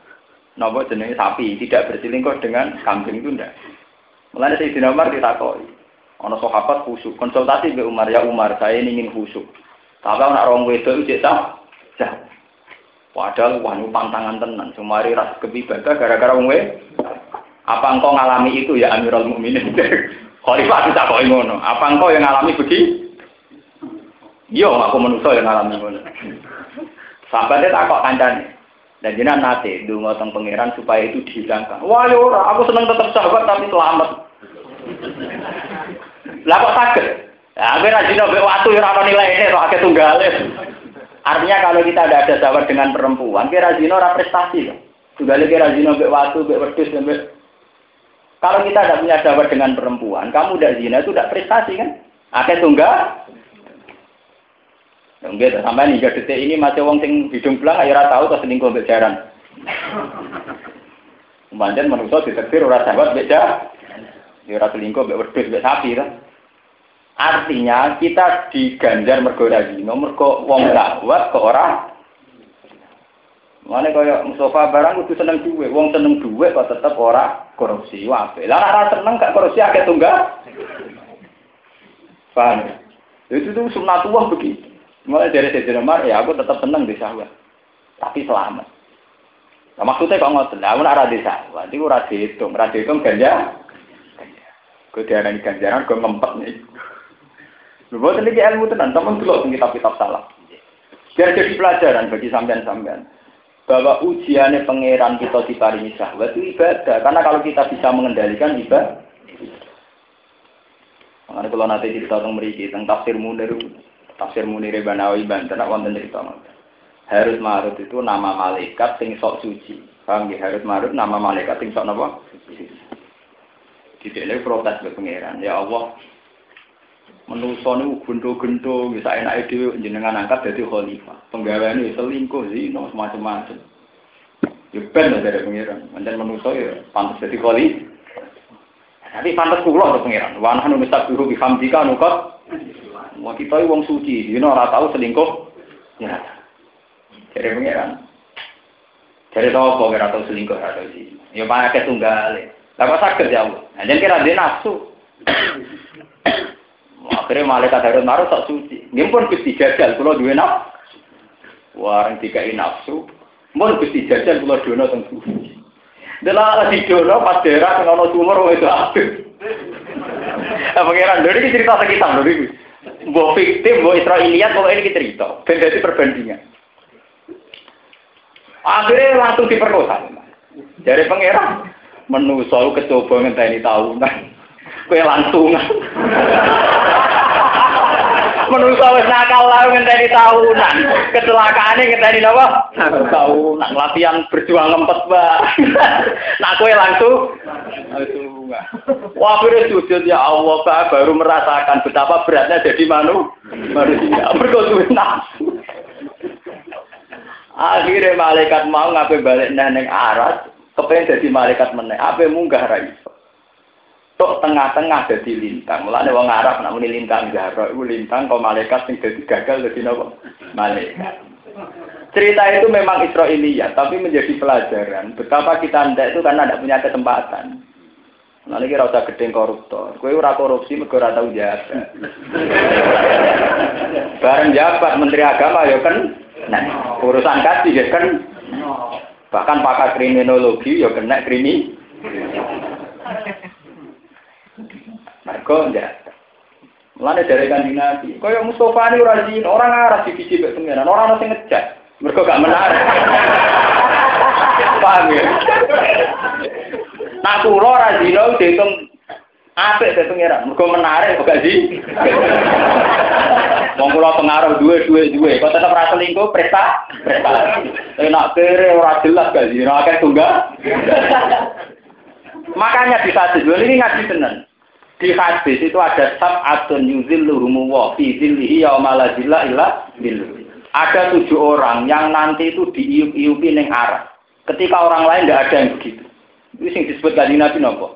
nopo jenis sapi. Tidak berselingkuh dengan kambing itu enggak. Mulanya Sayyidina Umar ditakoi. Ono sahabat khusuk. Konsultasi ke Umar. Ya Umar, saya ingin khusuk. Tapi nak orang wedo itu sah. Padahal wanu pantangan tenan. Sumari ras kebibadah gara-gara wong Apa engkau ngalami itu ya Amirul Mukminin? Khalifah kita kok ngono. Apa engkau yang ngalami begitu? Iya, aku manusia yang ngalami ngono. Sampai dia takut kancane. Dan jenengan nate ndonga teng pangeran supaya itu dihilangkan. Wah, ya ora, aku seneng tetap sahabat tapi selamat. Lah kok sakit? Ya, aku ra dino mbek watu ya ora nilai ini, kok akeh tunggale. Artinya kalau kita tidak ada sahabat dengan perempuan, kira zino ora prestasi loh. Tunggale kira zino mbek watu, mbek wedhus, mbek kalau kita tidak punya sahabat dengan perempuan, kamu udah zina itu tidak prestasi kan? Akeh tunggal, Enggak, sampai nih detik ini masih wong sing hidung belang, ayo tahu terus selingkuh mbek jaran. Manjen manusia ditetir ora sahabat beda. Ya selingkuh mbek wedhus mbek sapi ta. Artinya kita diganjar mergo ra zina, mergo wong sahabat ke ora Mane kaya Mustafa barang kudu seneng duwe, wong seneng duwe kok tetep ora korupsi wae. Lah ora seneng gak korupsi akeh tunggal. Paham? Itu tuh sunatullah begitu. Mulai dari Sayyidina Umar, ya aku tetap seneng di sawah. Tapi selamat. Nah, maksudnya kok ngoten, ora ra di sawah, iku ora dihitung, ora dihitung ganja. Gue diarani ganjaran, gue ngempet nih. Lu buat ilmu tenan, teman dulu kitab-kitab salah. Biar jadi pelajaran bagi sampean-sampean bahwa ujiannya pangeran kita diparingi syahwat itu ibadah. Karena kalau kita bisa mengendalikan ibadah. Makanya kalau nanti kita tentang meriki tentang tafsir munir, tafsir munir Banawi Banten, wonten cerita Harus Marut itu nama malaikat sing sok suci. Paham? Harus Marut nama malaikat sing sok apa? Di sini protes ke pangeran. Ya Allah, menuso niku gento-gento bisa enak dhewe jenengan angkat dadi khalifah. Penggaweane selingkuh zina semacam-macam. Ya ben dari pengiran. Pancen menuso ya pantes dadi khalifah. Tapi pantes kula to pengiran. Wa nahnu nusabihu bi hamdika nukat. Wah kita wong suci, dina ora tau selingkuh. Ya. Dari pengiran. Dari kok ora tau selingkuh ora tau sih. Ya pakai tunggale. Kok saged ya Allah. Nah, kira dia nafsu. Akhirnya malaikat Harun Maruf tak suci. Ini pun gusti jajal, kalau dua nafsu. Warang tiga nafsu. Pun gusti jajal, kalau dua nafsu. Dalam di dono pas daerah kalau sumur itu aktif. Apa kira dari cerita sekitar dari Mbok fiktif, mbok Israiliyat, kalau ini cerita. Ben jadi perbandingan. Akhirnya langsung diperkosa. Dari pangeran, menuso kecoba ngenteni tahunan. Kue langsungan. Menungso wis nakal lah ngenteni tahunan. Kecelakaane ngenteni napa? Tahunan latihan berjuang lempet, Mbak. Nak kowe langsung Wah, akhirnya sujud ya Allah, Pak, baru merasakan betapa beratnya jadi manu, manusia. Berkosuwe nafsu. Akhirnya malaikat mau ngapain balik neng aras, kepengen jadi malaikat meneng. Apa munggah rai? Tok tengah-tengah jadi lintang. Mulane wong Arab nak muni lintang zahra iku lintang kok malaikat sing dadi gagal dadi napa? Malaikat. Cerita itu memang Israiliyat, tapi menjadi pelajaran betapa kita ndak itu karena tidak punya kesempatan. Nah, ini kira usah gedeng koruptor. Kue ora korupsi, mergo ora tau jabat. Bareng jabat Menteri Agama ya kan, nah, urusan kasih ya kan. Bahkan pakar kriminologi ya kena krimi. Mereka enggak. Mulane dari kanjeng Nabi, kaya Mustafa ini rajin, orang arah di sisi pengiran, orang masih ngejak. Mereka gak menarik. Paham ya? Nah, kulo rajin dihitung apik dari pengiran, mereka menarik kok sih? Wong kula pengaruh duwe duwe duwe, kok tetep ra selingkuh presta prestasi. Enak kere ora jelas gak ora akeh tunggal. Makanya di hadis ini ngaji tenan. Di hadis itu ada sab'atun yuzilluhumu wa fi zillihi yauma la zilla illa Ada tujuh orang yang nanti itu diiup-iupi ning arah. Ketika orang lain tidak ada yang begitu. Itu yang disebut kanjeng Nabi nopo?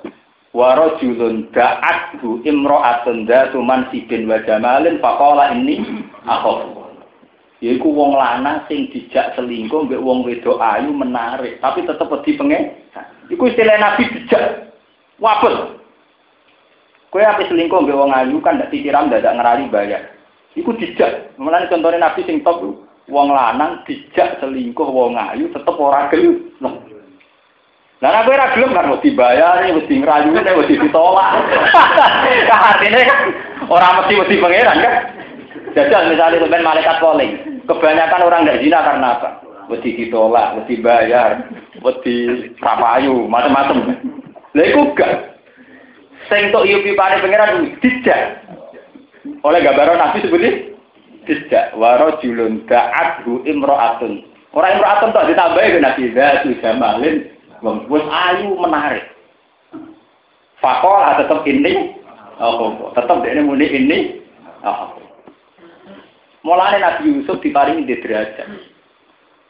Wa rajulun da'athu imra'atun dzatu mansibin wa jamalin faqala inni akhaf. Yaiku wong lanang sing dijak selingkuh mbek wong wedok ayu menarik, tapi tetep wedi pengen. Iku istilah Nabi dijak. Wabel. Kue apa selingkuh mbek wong ayu kan ndak disiram ndak ngerali bayar. Iku dijak. Mulane contohnya Nabi sing top wong lanang dijak selingkuh wong ayu tetep ora gelem. Lah nek ora gelem kan mesti bayar, mesti ngrayu, mesti ditolak. Artinya kan orang mesti mesti pangeran kan. Jajal misalnya sampean malaikat polling, kebanyakan orang ndak zina karena apa? Mesti ditolak, mesti bayar, mesti sapayu, macam-macam. Lah gak Sing tok yupi pane pangeran tidak. Oleh gambaran Nabi sebutin tidak. Waro julun da'adhu imro'atun. Orang imro'atun tak ditambahi ke Nabi Zatu Jamalin. Wes ayu menarik. Fakol tetap ini. Oh, tetap dia muni ini. Oh. Mulane Nabi Yusuf diparingi di derajat.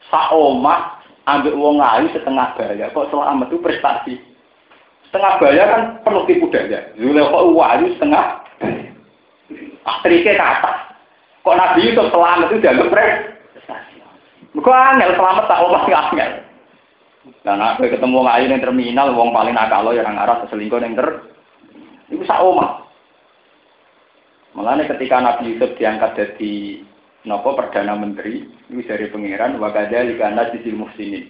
Saomah Ambil wong ayu setengah baya, kok selamat itu prestasi. Setengah baya kan penuh tipu daya. Zulekha ayu setengah Aktriknya ke atas. Kok Nabi Yusuf selamat itu dianggap prestasi. Kok angel selamat tak omah angel. Dan aku ketemu ayu yang terminal, wong paling nakal lo yang arah selingkuh yang ter, itu sak. Mulanya ketika Nabi Yusuf diangkat jadi nopo perdana menteri itu dari pangeran wakada likana sisi muhsinin.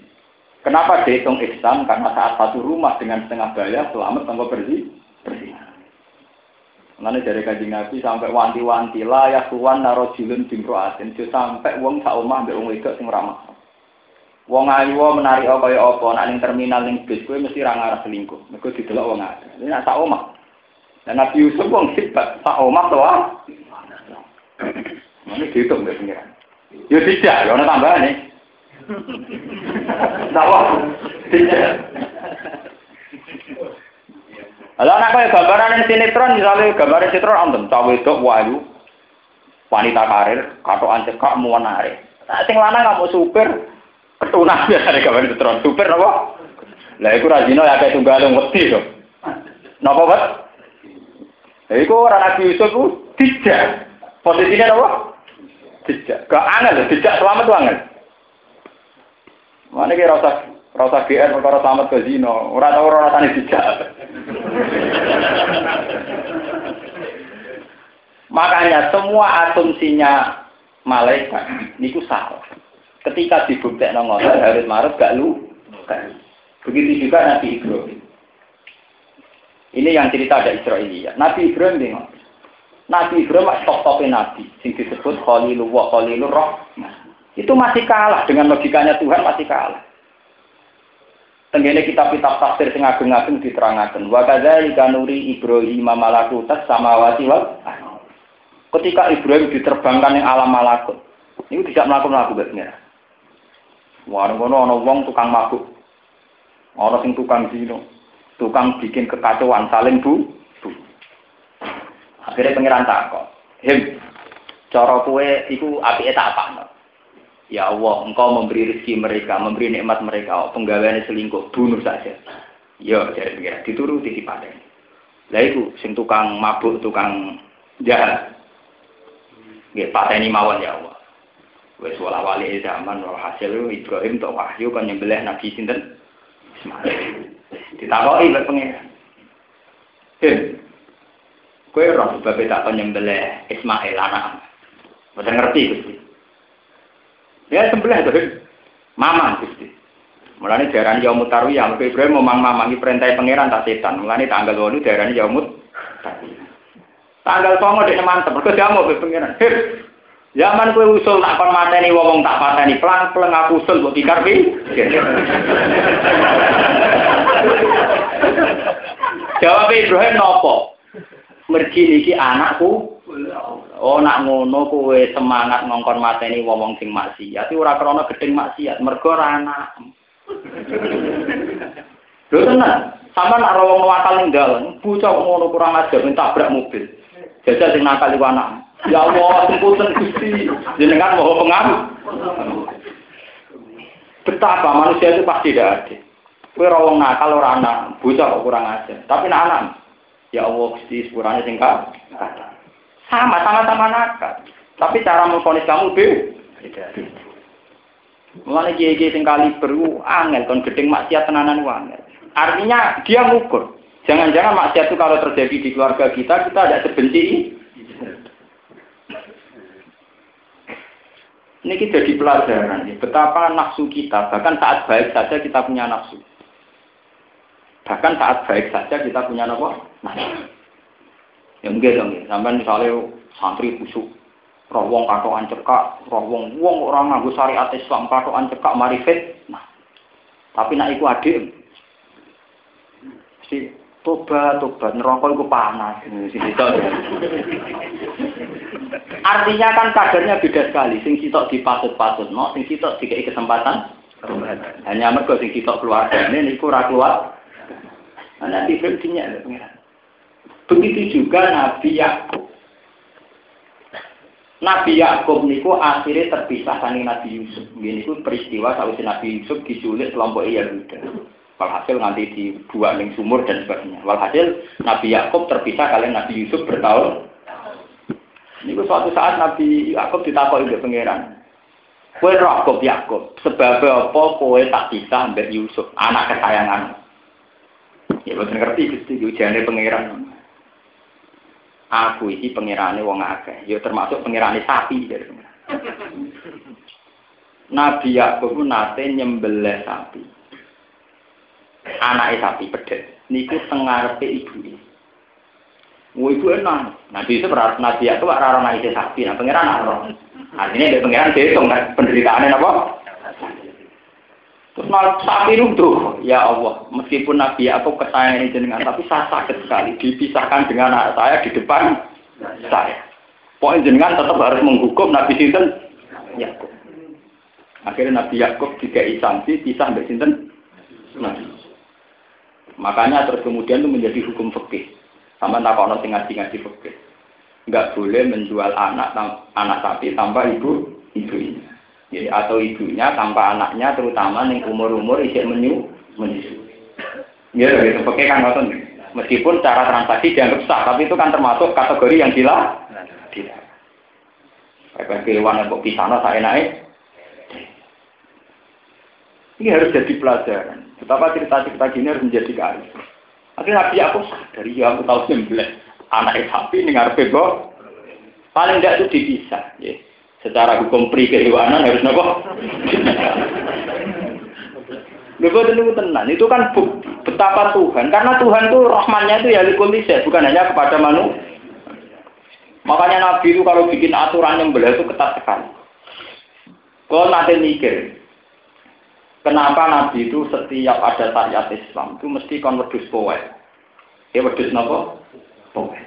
Kenapa dihitung ihsan? Karena saat satu rumah dengan setengah bayar selamat tanpa bersih bersih. Mulanya dari kaji Nabi sampai wanti-wanti lah ya tuan narojulun bimroatin sampai uang sak omah wong wedok sing ramah. Wong ayu menarik apa ya apa, nak ning terminal ning bis kowe mesti ra ngarah selingkuh. Mergo didelok wong ayu. Ini nak sak omah. Dan Nabi Yusuf wong sifat sak omah to ah. Ini dihitung mbek pengiran. Ya tidak, ya ana nih. Tawa. Tidak. Kalau anak kaya gambaran yang sinetron, misalnya gambaran sinetron, antum cawe itu wayu, wanita karir, katoan cekak, muanare. Nah, sing lanang kamu super, ketunas biasa gambaran sinetron, super apa? Lah, itu rajino ya kayak tunggal yang wedi dong. Napa, Pak? Lah, itu orang Nabi Yusuf itu tidak. Posisinya apa? Tidak. Gak angel, tidak selamat tuh angel. Mana kira rasa rasa GR perkara selamat ke zino, orang tahu orang tani tidak. Makanya semua asumsinya malaikat niku salah. Ketika dibuktikan ngotot harus marut gak lu. Begitu juga Nabi Ibrahim. Ini yang cerita ada Israelia. Nabi Ibrahim bingung. Nabi Ibrahim top-topnya Nabi, sing disebut Khalilullah, Khalilur Rahmah. Itu masih kalah dengan logikanya Tuhan masih kalah. Tenggene kitab-kitab tafsir sing ageng-ageng diterangaken. Wa kadzalika nuri Ibrahim malakutas samawati wal Ketika Ibrahim diterbangkan yang alam malakut, ini tidak melakukan laku betnya. Warung kono ana wong tukang mabuk. Ana sing tukang zino, tukang bikin kekacauan saling bu, bu. Akhirnya pengiran takok, "Him, cara kue iku apike tak apa?" Ya Allah, engkau memberi rezeki mereka, memberi nikmat mereka, oh, penggaweane selingkuh, bunuh saja. Ya, jadi pengiran, dituruti di paden. Lah itu, sing tukang mabuk, tukang jahat. Nggih pateni mawon ya Allah. Wis wala wali zaman wal hasil Ibrahim tok wahyu kan nyembelih Nabi sinten Ismail. Ditakoki lek pengen. Heh. Kowe ora sebab tak kon nyembelih Ismail anak. Mboten ngerti Gusti. Ya sembelih to, Mama Gusti. Mulane diarani yaumut tarwiyah, mergo Ibrahim memang mamangi perintah pangeran tak setan. Mulane tanggal 8 diarani yaumut tarwiyah. Tanggal songo dek mantep, mergo diamuk be pengiran. Zaman kue usul tak kon mateni wong tak pateni pelang pelang aku usul buat tikar pi. Jawab Ibrahim nopo? Mergi niki anakku. Oh nak ngono kue semangat ngongkon mateni wong sing maksiat. Ora krana gedeng maksiat, mergo ora anak. Lho tenan, sama nak wong wakal ning dalan, bocah ngono kurang ajar tabrak mobil. Jajal sing nakal iku anak. Ya Allah, semputan Gusti. Jenengan mau pengaruh. Betapa manusia itu pasti tidak ada. Kue rawong nakal orang anak, bocah kurang aja. Tapi nak anak, ya Allah Gusti sepurane sing sama sama-sama nakal. Tapi cara memfonis kamu beda. Mulane kiai-kiai sing kali beru angel kon gedeng maksiat tenanan angel. Artinya dia ngukur. Jangan-jangan maksiat itu kalau terjadi di keluarga kita, kita tidak sebenci. Ini kita jadi pelajaran, betapa nafsu kita, bahkan saat baik saja kita punya nafsu. Bahkan saat baik saja kita punya nafsu. Ya mungkin dong, ya. sampai misalnya santri busuk, roh wong katoan cekak, roh wong wong orang nganggo syariat Islam katoan cekak marifet. Nah, tapi nak iku adik. Si tobat tobat neraka itu panas artinya kan kadarnya beda sekali sing sitok dipatut-patut no sing sitok dikai kesempatan hanya mergo sing sitok keluarga ini niku ora keluar nanti pentingnya begitu juga Nabi Yakub Nabi Yakub niku akhirnya terpisah dari Nabi Yusuf. Ini niku peristiwa sausé Nabi Yusuf diculik kelompok Yahuda. Walhasil nanti dibuat ning sumur dan sebagainya. Walhasil Nabi Yakub terpisah kalian Nabi Yusuf bertahun. Niku suatu saat Nabi Yakub ditakoki oleh pangeran. Kowe roh Yakub, sebab apa kowe tak pisah mbek Yusuf, anak kesayangan. Ya boten ngerti Gusti ujane pangeran. Aku iki pangerane wong akeh, ya termasuk pangerane sapi dari Nabi Yakub nate nyembelih sapi. Anake sapi pedet. Niku tengarepe ibu. Wo ibu enak. Nabi itu berarti Nabi Yakub ora ora nang sapi, nah pangeran ora. Artinya dia pangeran dihitung kan penderitaannya apa? Terus malah sapi tuh, ya Allah, meskipun Nabi aku kesayangan jenengan, tapi saya sakit sekali dipisahkan dengan anak saya di depan saya. Pokoknya jenengan tetap harus menghukum Nabi Sinten Yakub. Akhirnya Nabi Yakub juga sanksi pisah dari Sinten Nabi. Makanya terus kemudian itu menjadi hukum fikih. Sama tak kau sing ngaji-ngaji fikih. Enggak boleh menjual anak anak sapi tanpa ibu ibunya. Jadi atau ibunya tanpa anaknya terutama yang umur-umur isih menyu menyusu. Ya gitu pakai kan ngoten. Meskipun cara transaksi dianggap sah, tapi itu kan termasuk kategori yang gila. Tidak. Kayak kewan yang kok pisana saya naik. Ini harus jadi pelajaran. Betapa cerita-cerita gini harus menjadi kearifan. Akhirnya Nabi aku sadari, ya aku tahu sembelah anak sapi ini ngarepe Paling tidak itu dipisah. Ya secara hukum pri kehewanan harus nopo. Lho itu tenang, itu kan betapa Tuhan. Karena Tuhan itu rahmannya itu ya likulise, bukan hanya kepada manusia. Makanya Nabi itu kalau bikin aturan yang belah itu ketat sekali. Kalau nanti mikir, kenapa Nabi itu setiap ada syariat Islam itu mesti kon wedus poe. Ya wedus nopo? Poe.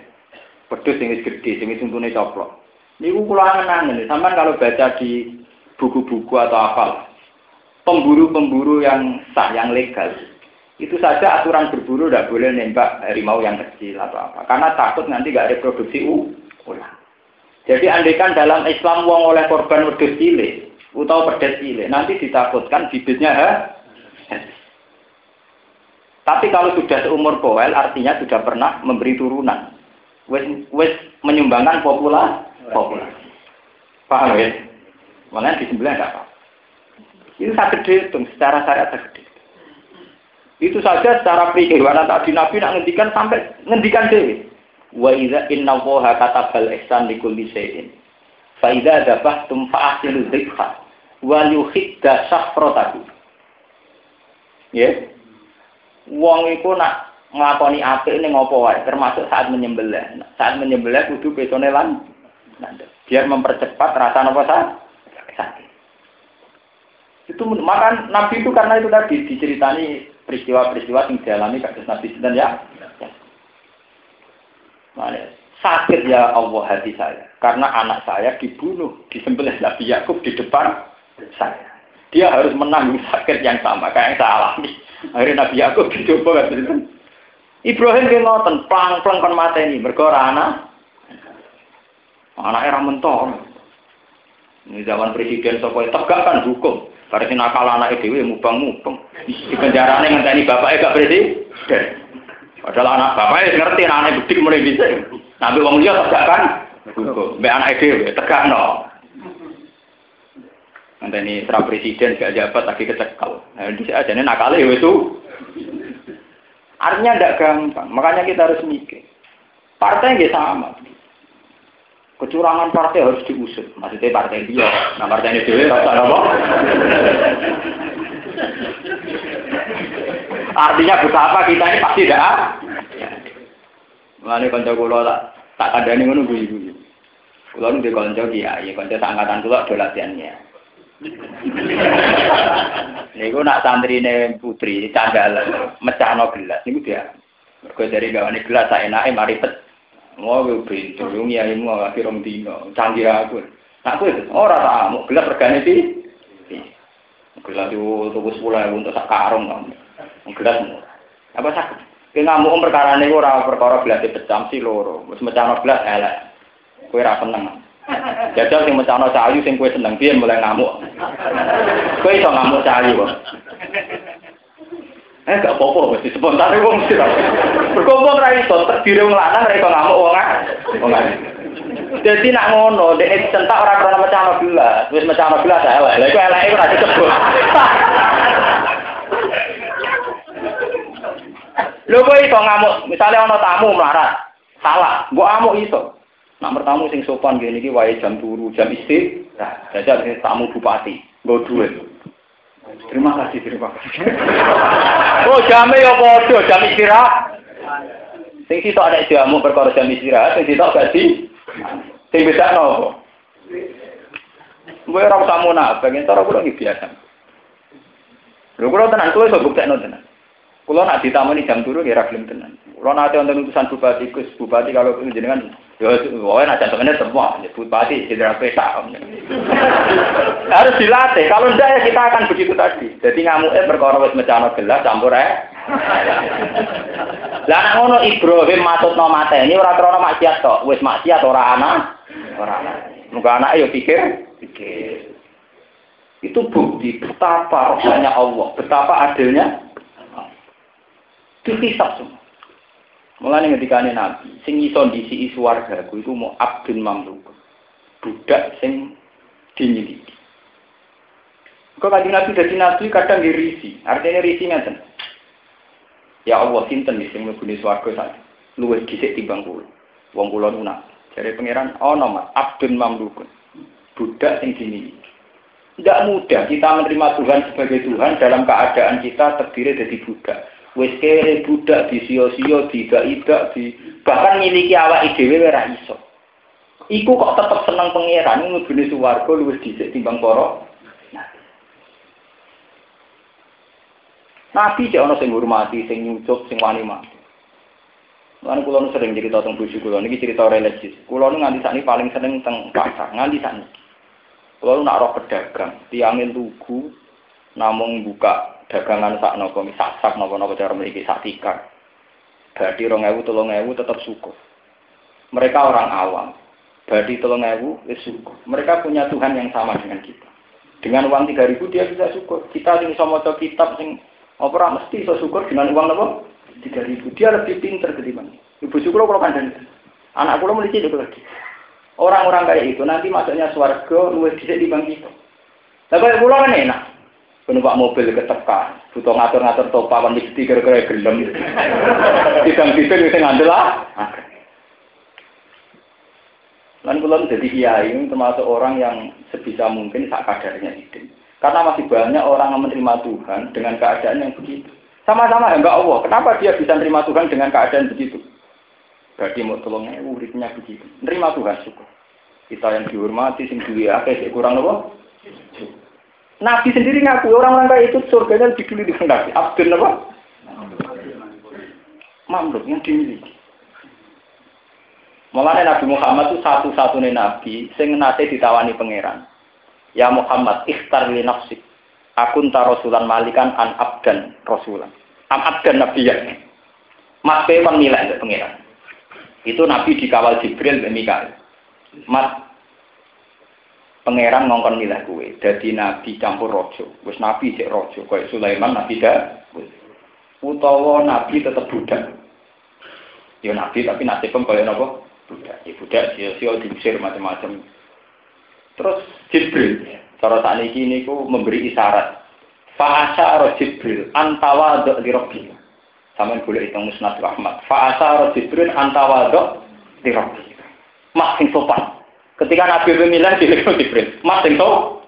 Wedus yang gede, yang tuntune coplok. Niku kula angen-angen, sampean kalau baca di buku-buku atau apa, pemburu-pemburu yang sah, yang legal, itu saja aturan berburu tidak boleh nembak harimau yang kecil atau apa, karena takut nanti nggak reproduksi ulang. Jadi andekan dalam Islam wong oleh korban wedhus cilik utawa pedet cilik, nanti ditakutkan bibitnya ha? Tapi kalau sudah seumur poel, artinya sudah pernah memberi turunan. Wes, wes menyumbangkan populasi populasi. Paham ya? Makanya di enggak apa. Itu sangat gede itu, secara syariat sangat gede. Itu saja secara kehidupan tadi Nabi nak ngendikan sampai ngendikan dewi. Wa idza inna woha katabal ihsan kulli shay'in. Fa idza dabahtum fa ahsinu dzikra wa yuhidda safratahu. Ya. Wong iku nak nglakoni apik ning apa wae, termasuk saat menyembelih. Saat menyembelih kudu betone lan biar mempercepat rasa apa sakit. Itu maka Nabi itu karena itu tadi diceritani peristiwa-peristiwa yang dialami kasus Nabi dan ya. ya. sakit ya Allah hati saya karena anak saya dibunuh disembelih Nabi Yakub di depan saya. Dia harus menanggung sakit yang sama kayak yang saya alami. Akhirnya Nabi Yakub dicoba kan Ibrahim ki ngoten, plang-plang kon mateni mergo anak Anak era mentor. Ini zaman presiden Sokoy tegakkan hukum. Karena si nakal anak itu ya mubang-mubang. Di penjara ini ngenteni bapaknya gak presiden. Padahal anak bapaknya ngerti anak bedik mulai bisa. Nabi wong dia tegakkan hukum. Mbak anak itu tegak no. Nanti ini serah presiden gak jabat lagi kecekal. Nah, di aja nakal itu. Artinya tidak gampang. Makanya kita harus mikir. Partai nggak sama. Kecurangan partai harus diusut. Maksudnya partai dia. Nah partai ini dia rasa apa? Artinya betapa kita ini pasti tidak. Mengenai konco kulo tak tak ada nih gue gue. Kulo nih konco dia, ya konco angkatan kulo do latihannya. Niku nak santri ne putri candal mecah no gelas niku dia. Mergo dari gawane gelas saya enake mari pet Mau gue pintu, yung ya mau lagi rom dino, canggih aku. Aku itu orang tak mau gelas regane sih. Gelas itu sepuluh ribu untuk sak karung kan. Gelas Apa sakit? Kayak ngamuk perkara ini ora perkara gelas pecah si loro. Wis mecah gelas elek. Kowe ra seneng. Jajal sing mencana cahayu sing kowe seneng piye mulai ngamuk. Kowe iso ngamuk cahayu kok. Eh gak apa-apa mesti spontan wong mesti. Berkumpul ra iso terdiri wong lanang ra iso ngamuk wong wong Jadi nak ngono, dek centak orang krono mecah bila, wis mecah bila saya elek. Lah iku eleke ora disebut. Lho kok iso ngamuk, misalnya ana tamu melarat, salah, mbok amuk iso. Nak bertamu sing sopan gini iki wae jam turu, jam istri, nah, jajal tamu bupati, nggo duit. Terima kasih, terima kasih. oh, jame ya padha, jam istirahat. Sing sitok ada jamu perkara jam istirahat, sing sitok gak di. Sing beda nopo? Gue ora usah munafik, entar kula iki biasa. Lho kula tenan kowe iso buktekno tenan. Kulo nak ditamani jam turu kira gelem tenan. Kulo nate wonten utusan bupati, Gus bupati kalau jenengan ya wae nak jantungnya semua, bupati jenderal peta. Harus dilatih. Kalau ndak ya kita akan begitu tadi. Jadi ngamuke perkara wis mecano gelas campur ae. Lah nek ngono Ibrahim matutno mateni ora krana maksiat tok, wis maksiat ora ana. Ora ana. Muga anake yo pikir, pikir. Itu bukti betapa rohnya Allah, betapa adilnya Dihisap semua. Mulane ketika Nabi, sing iso ndisi warga, ku iku mau abdul mamluk. Budak sing dinyiliki. Kok kanjeng Nabi dadi nabi kadang dirisi. Artinya risi ngeten. Ya Allah sinten sing mlebune swarga sak luwih dhisik timbang kula. Wong kula nunak. Jare pangeran Mas abdul mamluk. Budak sing dimiliki. Tidak mudah kita menerima Tuhan sebagai Tuhan dalam keadaan kita terdiri dari budak wis kere budak di sio-sio ida di bahkan miliki awak dhewe ora iso iku kok tetep seneng pangeran mlebune swarga luwih dhisik timbang para Nabi cek ana sing ngurmati, sing nyucup, sing wani mati. Lan kula sering cerita tentang bojo kula niki cerita religius. Kula nu nganti sakniki paling seneng teng pasar, nganti sakniki. Kula nu nak roh pedagang, tiangin tugu namung buka dagangan sak nopo sak sak nopo nopo cara memiliki sak tikar. Berarti rong ewu tolong ewu tetap syukur. Mereka orang awam. Berarti tolong ewu es syukur. Mereka punya Tuhan yang sama dengan kita. Dengan uang tiga ribu dia bisa syukur. Kita ini sama kitab sing opera mesti bisa syukur dengan uang nopo tiga ribu. Dia lebih pinter ketimbang. Ibu syukur kalau kan anak kulo itu lagi. Orang-orang kayak itu nanti masuknya suarga luwes bisa dibang kita. Tapi kan enak numpak mobil ketekan, butuh ngatur-ngatur topa kan mesti kira-kira gelem. Tidang-tidang sing ngandel lah. Lan kula jadi kiai termasuk orang yang sebisa mungkin sak kadarnya itu. Karena masih banyak orang yang menerima Tuhan dengan keadaan yang begitu. Sama-sama hamba Allah. Kenapa dia bisa menerima Tuhan dengan keadaan begitu? Berarti mau tolongnya uripnya begitu. Menerima Tuhan syukur. Kita yang dihormati, sing duwe akeh kurang apa? Nabi sendiri ngaku orang-orang kayak itu surganya lebih dulu Nabi. Abdul apa? Mamluk yang dimiliki. Mulanya Nabi Muhammad itu satu-satunya Nabi sing nate ditawani pangeran. Ya Muhammad, ikhtar li nafsik. Aku entah rasulan malikan an abdan rasulan. Am abdan Nabi ya. Mas untuk pangeran. Itu Nabi dikawal Jibril dan Mikael. Mas pangeran ngongkon milah kue. Jadi nabi campur rojo. Wis nabi cek rojo. Kayak Sulaiman nabi dah. Utawa nabi tetap budak. Ya nabi tapi nasibnya kaya nopo budak. Ya budak sio-sio diusir macam-macam. Terus Jibril. Cara saat ini ku memberi isyarat. Fa'asa roh Jibril antawa dok di robi. Sama boleh hitung musnad Ahmad. Fa'asa roh Jibril antawa dok di robi. Mak sing sopan. Ketika Nabi pemilihan di Jibril, mas yang tahu,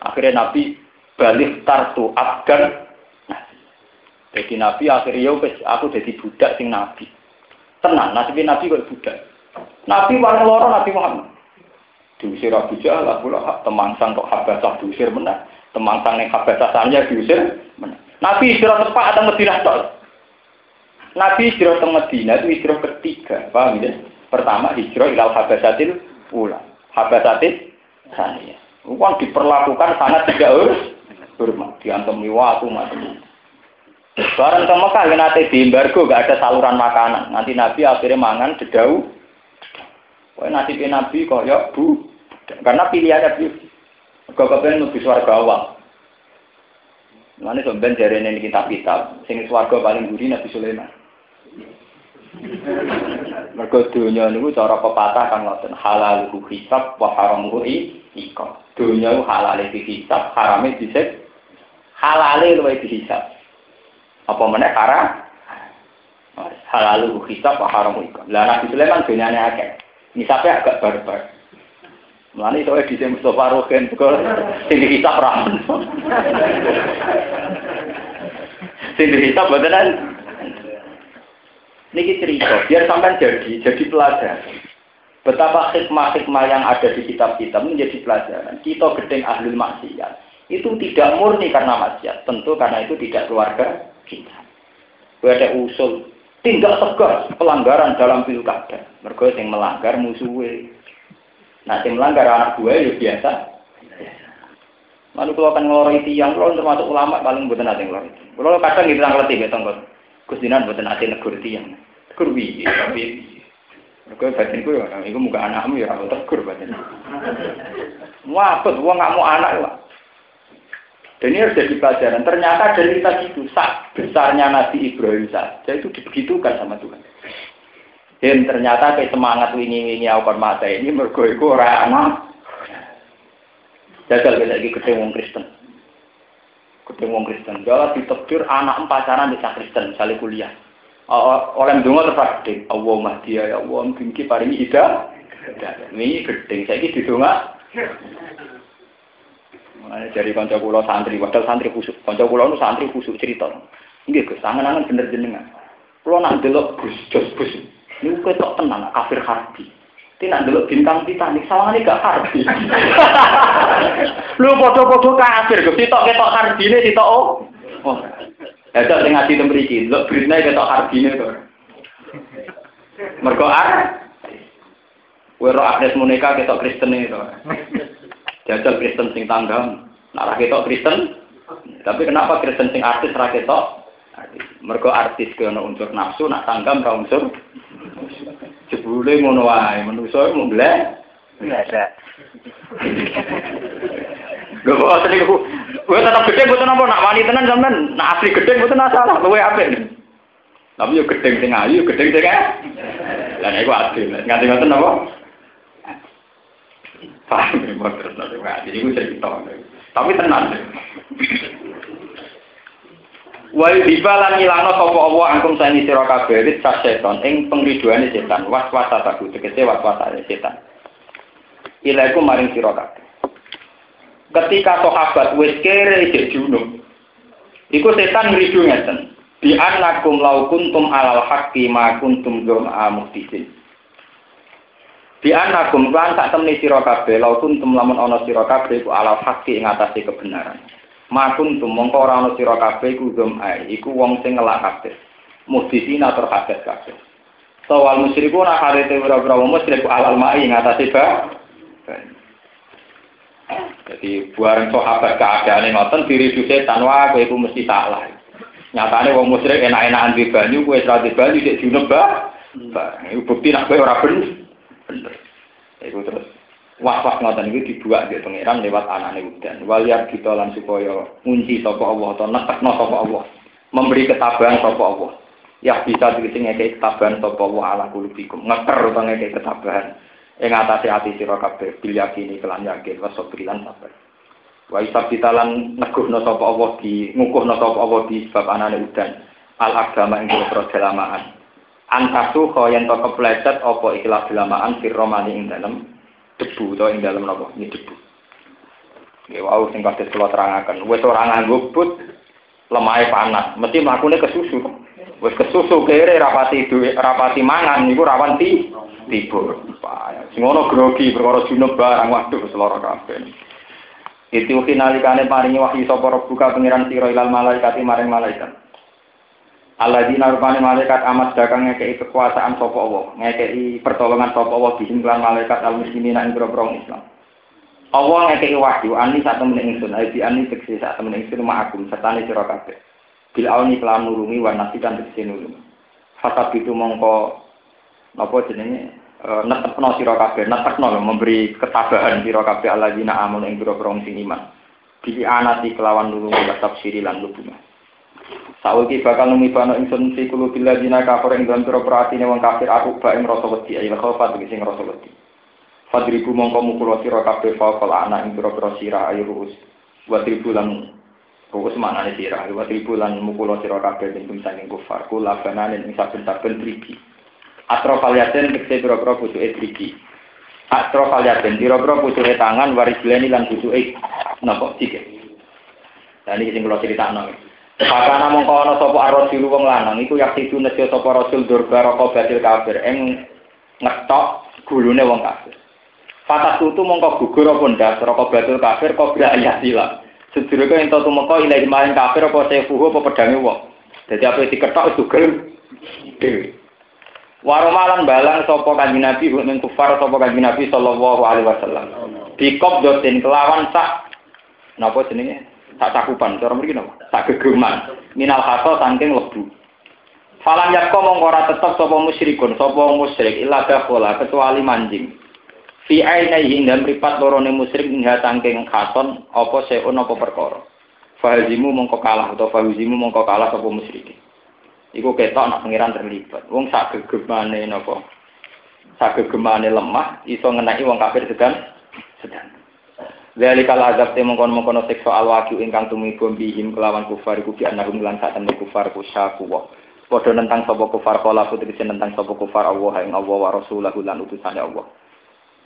Akhirnya Nabi balik tartu abdan. Jadi Nabi akhirnya aku jadi budak sing Nabi. Tenang, nasibnya Nabi kok budak. Nabi paling loro Nabi Muhammad. Diusir Abu Jahal, pula temangsang kok habasah diusir menang. Temangsang yang habasah sanya diusir menang. Nabi istirahat tepat atau Medina tok. Nabi istirahat ke Medina itu istirahat ketiga, paham ya? Pertama hijrah ilal habasatil ula. Habasatil sania. Uang diperlakukan sangat tidak urus. Hormat. Diantemi waktu macam Barang ke Mekah, nanti di embargo gak ada saluran makanan. Nanti Nabi akhirnya mangan dedau. Kok nasib Nabi kok ya bu. Karena pilihannya bu. Kok kepengen lebih suarga awal. Mana sampean jare ini kitab-kitab, sing swarga paling buri Nabi Sulaiman. Mergo dunya niku cara pepatah kan ngoten, halal hisab wa haramu iqa. Dunya halale dihisab, harame disik. Halale luwih dihisab. Apa meneh haram? Halal hisab wa haramu iqa. Lah Nabi Sulaiman dunyane akeh. Nisabnya agak barbar. Mulane soalnya di Mustafa Rogen kok sing dihisab ra. sing dihisab beneran. Niki cerita, biar sampai jadi, jadi pelajaran. Betapa hikmah-hikmah yang ada di kitab-kitab menjadi pelajaran. Kita gedeng ahli maksiat. Itu tidak murni karena maksiat. Tentu karena itu tidak keluarga kita. Ada usul. Tindak tegas pelanggaran dalam pilkada. Mereka yang melanggar musuhnya. Nah, yang melanggar anak gue ya biasa. Lalu kalau akan ngeloroi tiang, kalau termasuk ulama paling buatan nanti ngeloroi. Kalau kadang gitu betul kok. Kusinan buatan nanti negur tiang. Negur bi, tapi Mereka batin gue, ya, itu muka anakmu ya, aku tegur batin. Wah, betul, gua nggak mau anak lah. Dan ini harus jadi pelajaran. Ternyata dari kita itu, sak besarnya Nabi Ibrahim saja itu dibegitukan sama Tuhan. Dan ternyata kayak semangat wingi-wingi aku mata ini mergo iku ora ana. Jajal lagi ketemu Kristen. Ketemu wong Kristen. Jala ditekdir anak pacaran di Kristen, misalnya kuliah. Orang donga terus gede. Allah mahdi ya Allah mungkin paringi ida. Ini gede. Saya di donga. Mulane dari kanca kula santri, padahal santri khusuk. Kanca kula nu santri khusuk cerita. Nggih Gus, angen-angen bener jenengan. Kula nak delok Gus, jos Gus. Ini ketok tenang, kafir harbi. Tidak dulu bintang Titanic, ini gak harbi. Lu foto-foto kafir, ketok ketok harbi ini ketok oh. Oh, ya itu sing ngaji tembriki, lu berita ketok harbi ini tuh. Mergo ar, Wero Agnes Monica ketok Kristen itu. Jajal Kristen sing tanggam, narah ketok Kristen. Tapi kenapa Kristen sing artis ra ketok? Mergo artis ke unsur nafsu, nak tanggam ra unsur jebule ngono wae manusa mung bleh Gak asli gue, gue tetap gede, gue tenang nak wanita tenan sampean, nak asli gedhe mboten tenang salah, gue Tapi yuk gede sing ayu, gedhe gede sing kayak, dan gue asli, nganti nganti napa? Pak, ini mau terus nopo, nganti gue cerita, tapi tenan. Tenang. Wa dibalan ngilano sapa Allah angkum sani sira kabeh rit setan ing pengriduane setan waswasa taku tegese waswasane setan. Ilaiku maring sira kabeh. Ketika sahabat wis kere isih junub. Iku setan ngridu ngeten. Bi annakum law kuntum alal haqqi ma kuntum dzama muhtisin. Bi annakum lan tak temni sira kabeh law kuntum lamun ana sira kabeh ku alal haqqi ing atase kebenaran. Makun tum mongko ora ana sira kabeh iku ai, iku wong sing ngelak kabeh. Muhdisina tur kabeh. Tawal musyriku nak harite ora-ora wong musyrik alal mai ngatasi ba. Jadi buaran sahabat keadaan ngoten diri setan wah kowe iku mesti salah. Nyatane wong musyrik enak-enakan di banyu kowe ora di banyu sik junub ba. Iku bukti nak kowe ora bener. Bener. Terus was-was ngoten dibuat di pangeran lewat anane udan. Waliyar kita lan supaya ngunci sapa Allah atau nekekno sapa Allah. Memberi ketabahan sapa Allah. Ya bisa dikisi ngekei ketabahan sapa Allah ala kulubikum. Ngeker utawa ngekei ketabahan. Ing atase ati sira kabeh bil yakini kelan yakin wa sabrilan sabar. Wa isab ditalan neguhno sapa Allah di ngukuhno sapa Allah di sebab anane udan. Al agama ing boro dalamaan. Antasu kaya ento keplecet apa ikhlas dalamaan firromani ing dalem debu to ing dalam napa ini debu. Ya wau sing kados kula terangaken. Wis ora nganggo but lemahe panas. Mesti mlakune kesusu wis kesusu kere rapati duwe rapati mangan niku rawan ti tiba. Sing grogi perkara junub barang waduh lara kabeh. Itu kinalikane paringi wahyu sapa buka pengiran sira ilal malaikati maring malaikat Allah di narupane malaikat amat dagang ngekei kekuasaan sopo Allah, ngekei pertolongan sopo Allah dihimpulan malaikat al muslimin ing grogrong Islam. Allah ngekei wahyu ani sak temen ingsun, ayi ani tekse sak temen ingsun ma'akum sertane sira kabeh. Bil auni kelan nulungi wa nasikan tekse nulungi. Fasab itu mongko napa jenenge uh, netepno sira kabeh, netekno memberi ketabahan sira kabeh alladzina amanu ing pira-pira sing iman. Bi anati kelawan nulung tafsiri lan lubungan. Saiki bakal numibano ingsun fi kulo dina kafir ing dalam pira-pira atine wong kafir aku bak ing rasa wedi ayo khofa tegese rasa wedi. Fadribu mongko mukul sira kabeh faqal ana ing pira-pira sira ayo ruus. Wa tribu lan ruus manane sira wa tribu lan mukul sira kabeh ing saking kufar kula banane ing saben-saben tribi. Atro kaliaten tegese pira-pira pucuke tribi. Atro kaliaten pira-pira pucuke tangan waris lan pucuke napa sikit. Nah ini sing kula critakno. Pakana mongko ana sapa ar-rasul wong lanang iku yak sidu nejo sapa rasul durba roko batil kafir ing ngetok gulune wong kafir. Fatah tutu mongko gugur apa ndas roko batil kafir kok ayat sila. Sedurunge ento tumeka ilahi maring kafir apa sefuhu apa pedange wong. Dadi apa diketok dugel dhewe. Waromalan balang sapa kanjeng Nabi ing kufar sapa kanjeng Nabi sallallahu alaihi wasallam. Bikop doten kelawan sak napa jenenge? Tak cakupan, cara mriki napa? Tak gegeman. Minal haso saking lebu. Falam yakko mongko ora tetep sapa musyrikun, sapa musyrik illa dakhala kecuali manjing. Fi ainihi ing mripat lorone musyrik ing saking khason apa seun apa perkara. Fahazimu mongko kalah atau fahazimu mongko kalah sapa musyrik. Iku ketok nak pengiran terlibat. Wong sak gegemane napa? Sak gegemane lemah iso ngenai wong kafir sedang. Dari kala azab te mongkon mongkon siksa alwaki ingkang tumibo bihim kelawan kufar iku bi anahum lan sak temne kufar kusyaku wa. Padha nentang sapa kufar kala putri nentang sapa kufar Allah ing Allah wa rasulahu lan utusane Allah.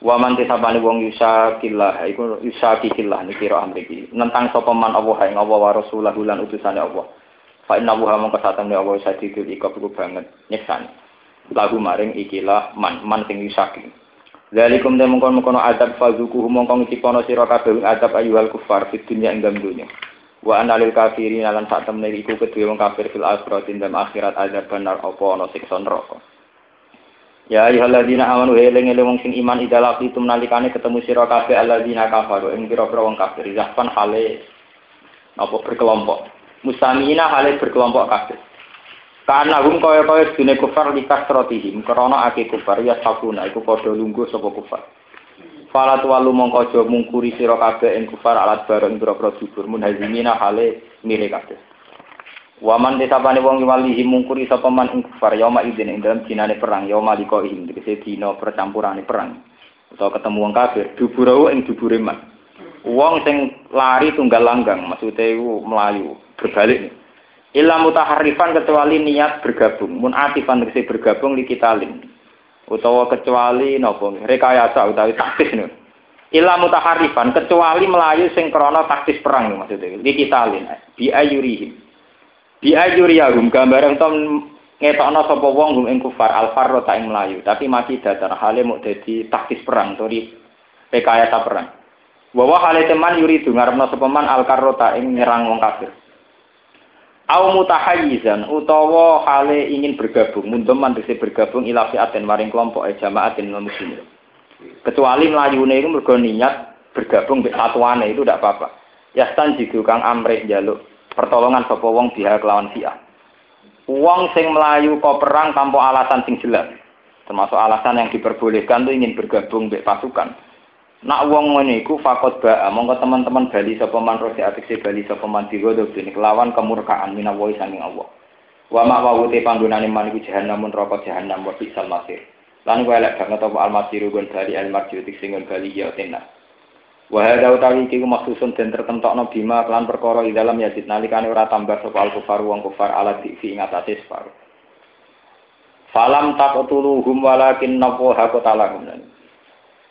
Wa man tisabani wong yusakillah iku yusakillah niki ro amriki. Nentang sapa man Allah ing Allah wa rasulahu lan utusane Allah. Fa inna wa mongko satemne Allah sadidul ikab iku banget nyeksani. Lagu maring ikilah man man sing yusakillah. Zalikum te mongkon mongkon adab fazuku mongkon ngicipono sira kabeh adab ayyuhal kufar fid dunya ing dunya. Wa analil kafirin lan sak temne iku wong kafir fil akhirat dalam akhirat adab benar apa ana siksa neraka. Ya ayyuhalladzina amanu eling eling wong sing iman idala itu nalikane ketemu sira kabeh alladzina kafaru pira-pira wong kafir zahfan hale apa berkelompok. Musamina hale berkelompok kafir. Karena hum kaya kaya sedune kufar likas rotihim krana ake kufar ya sabuna iku padha lungguh sapa kufar. Fala tuwalu mongko aja mungkuri sira kabeh ing kufar alat bareng pira-pira dubur munhazimina hale mire kabeh. Waman desapane wong walihi mungkuri sapa man ing kufar yauma idzin ing dalam dinane perang yauma liko ihim tegese dina percampurane perang. Utawa ketemu wong kafir duburawu ing dubure man. Wong sing lari tunggal langgang maksudnya iku melayu berbalik nih. Illa mutaharrifan kecuali niat bergabung. Mun atifan tegese bergabung li kitalin. Utawa kecuali napa rekayasa utawi taktis nih. Illa mutaharrifan kecuali melayu sing krana taktis perang maksudnya. Li kitalin. Bi ayurihim. Bi ayuriyahum gambaran tom ngetokno sapa wong hum ing kufar al ing melayu, tapi masih datar hale mau dadi taktis perang, tori rekayasa perang. Bahwa hale teman yuri ngarepno sapa man al karrota ing nyerang wong kafir. Au mutahayyizan utawa hale ingin bergabung, mundum mandese bergabung ila fi'atin maring kelompok e jamaatin muslimin. Kecuali melayune itu mergo niat bergabung mbek satuane itu tidak apa-apa. Yastan jigu kang amrih jaluk pertolongan sapa wong biha kelawan fi'ah. Wong sing melayu kok perang tanpa alasan sing jelas. Termasuk alasan yang diperbolehkan itu ingin bergabung mbek pasukan. Nak wong ngene fakot ba, monggo teman-teman bali sapa man rosi atik bali sapa man digodhog dene kelawan kemurkaan minawa saking Allah. Wa ma wa te panggonane man iku jahanam neraka jahanam wa bisal masir. Lan kuwi elek banget apa almasiru gon bali al marju tik sing bali ya tenan. Wa hadza utawi iki maksusun den tertentokno bima kelan perkara ing dalam yazid nalikane ora tambah sapa al kufar wong kufar ala di fi ing atase separuh. Falam taqtuluhum walakin nafaha qatalahum.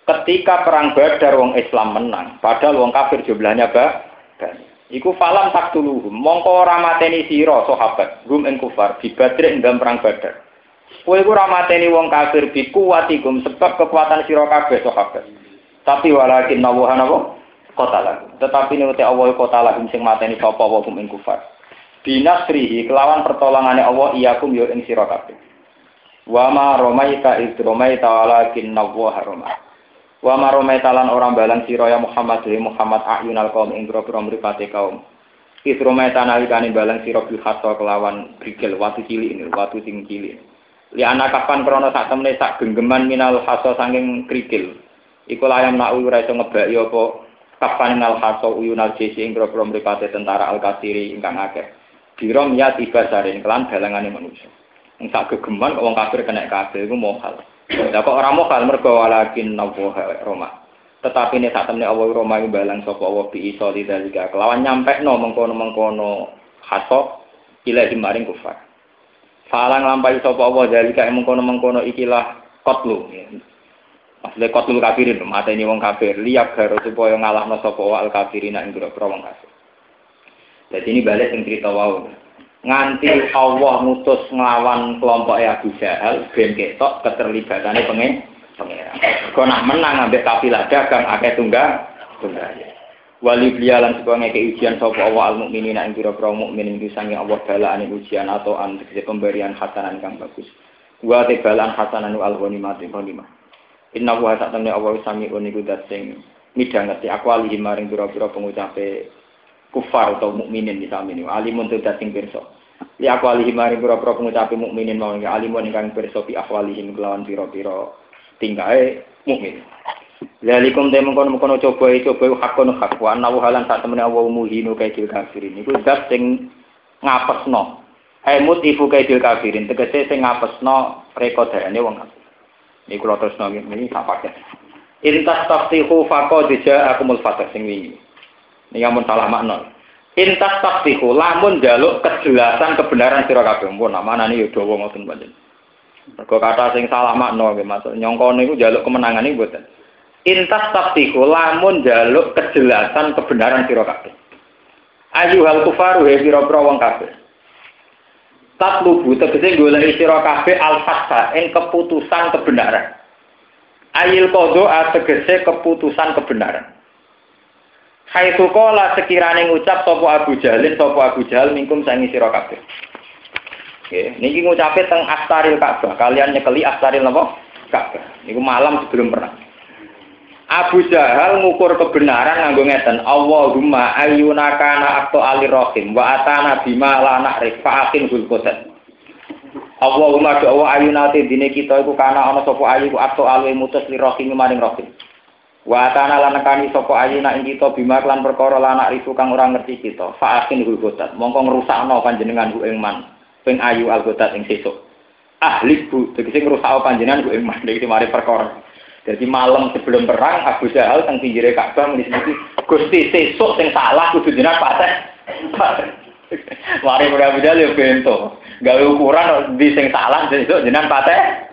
Ketika perang Badar wong Islam menang, padahal wong kafir jumlahnya ba Iku falam tak dulu, mongko ora mateni sira sahabat, gum ing kufar di Badr ing dalam perang Badar. Kowe iku ora mateni wong kafir bi kuwatikum sebab kekuatan sira kabeh sahabat. Tapi walakin nawahan apa? Kota lagu. Tetapi ini uti Allah kota lagu sing mateni sapa wa gum ing kufar. Binasrihi kelawan pertolongane Allah iyakum yo ing sira kabeh. Wa ma romaita id romaita walakin nawaha romaita. Wa maromai talan orang balang sira ya Muhammad dari Muhammad ayunal kaum ing mripate kaum. Isromai tanalikane balang sira bil hatta kelawan brigel watu cilik ini, watu sing cilik. Li anak kapan krono sak temne sak genggeman minal haso sanging krikil. Iku layam nak ora iso ngebaki apa kapan minal haso uyunal jesi ing mripate tentara al-kasiri ingkang akeh. Birom ya tiba sarin kelan galangane manusia. Ing sak gegeman wong kafir kena kabeh iku mohal. Lah kok ora mohal mergo walakin nawa Roma. Tetapi ini saat temen Allah Roma yang balang sopo Allah bi iso di dalika kelawan nyampe no mengkono mengkono haso ilahi maring kufar. Falang lampai sapa Allah dalika mengkono-mengkono ikilah kotlu. Maksudnya kotlu kafirin, mata ini wong kafir. Liak garo supaya ngalahno sapa al kafirin ing pira-pira wong kafir. Jadi ini balik yang cerita wow. Nganti Allah mutus nglawan kelompok Abu Jahal, ben ketok keterlibatannya pengen pengeran. Kau nak menang ambek kafilah dagang akeh tunggang tunggal. Wali blialan supaya ngeke ujian sapa Allah al mukminin ing pira-pira mukmin ing sange Allah balaan ujian atau an pemberian hasanan kang bagus. Wa te balaan hasanan al ghanimah ghanimah. Inna wa temne Allah sami uniku dat sing midhangeti. Akwali maring pira-pira pengucape kufar atau mukminin sami ini alimun te dat sing pirsa li akwali maring pira-pira pengucape mukminin mau alimun ingkang pirsa pi akwalihim kelawan pira-pira tingkae mukmin Lalikum te mengkono mengkono coba coba hakon hak wa nawu halan sak temene wa muhinu kaidil kafirin. Iku zat sing ngapesno. Hai mutifu kaidil kafirin tegese sing ngapesno rekodane wong kafir. Niku kula terusno niki sak paket. Intas taftihu faqad ja'akumul fatah sing wingi. Niki amun salah makna. Intas taftihu lamun jaluk kejelasan kebenaran sira kabeh. Mumpun namane yo dawa ngoten panjenengan. Mergo kata sing salah makna nggih Mas. Nyongko niku jaluk kemenangan niku mboten. Intas taptiku lamun jaluk kejelasan kebenaran sira kabeh. Ayu hal kufaru he pira-pira wong kabeh. Tatlubu tegese golek sira kabeh al-fatha ing keputusan kebenaran. Ayil kodo tegese keputusan kebenaran. Hai sukola sekirane ngucap sapa Abu Jalin sapa Abu Jahal mingkum sangi sira kabeh. Oke, niki ngucape teng Astaril Ka'bah. Kalian nyekeli Astaril napa? Ka'bah. Niku malam sebelum perang. Abu Jahal ngukur kebenaran nganggo ngeten Allahumma ayyuna kana akto alir rahim wa atana bima la na'rif fa'akin hul Allahumma doa ayuna te dine kita iku kana ana sapa ayu akto alwe mutus li rahim maring rahim wa atana lan nekani sapa ayuna ing kita bima lan perkara la na'rif kang ora ngerti kita fa'akin hul koset mongko ngrusakno panjenengan ku ing man ping ayu al koset ing sesuk ahli bu tegese ngrusakno panjenengan ku ing man iki mari perkara jadi malam sebelum perang Abu Jahal teng pinggire Ka'bah muni Gusti sesuk sing salah kudu jenengan pateh. Mari Abu Jahal yo bento. Gawe ukuran di sing salah sesuk jenengan pateh.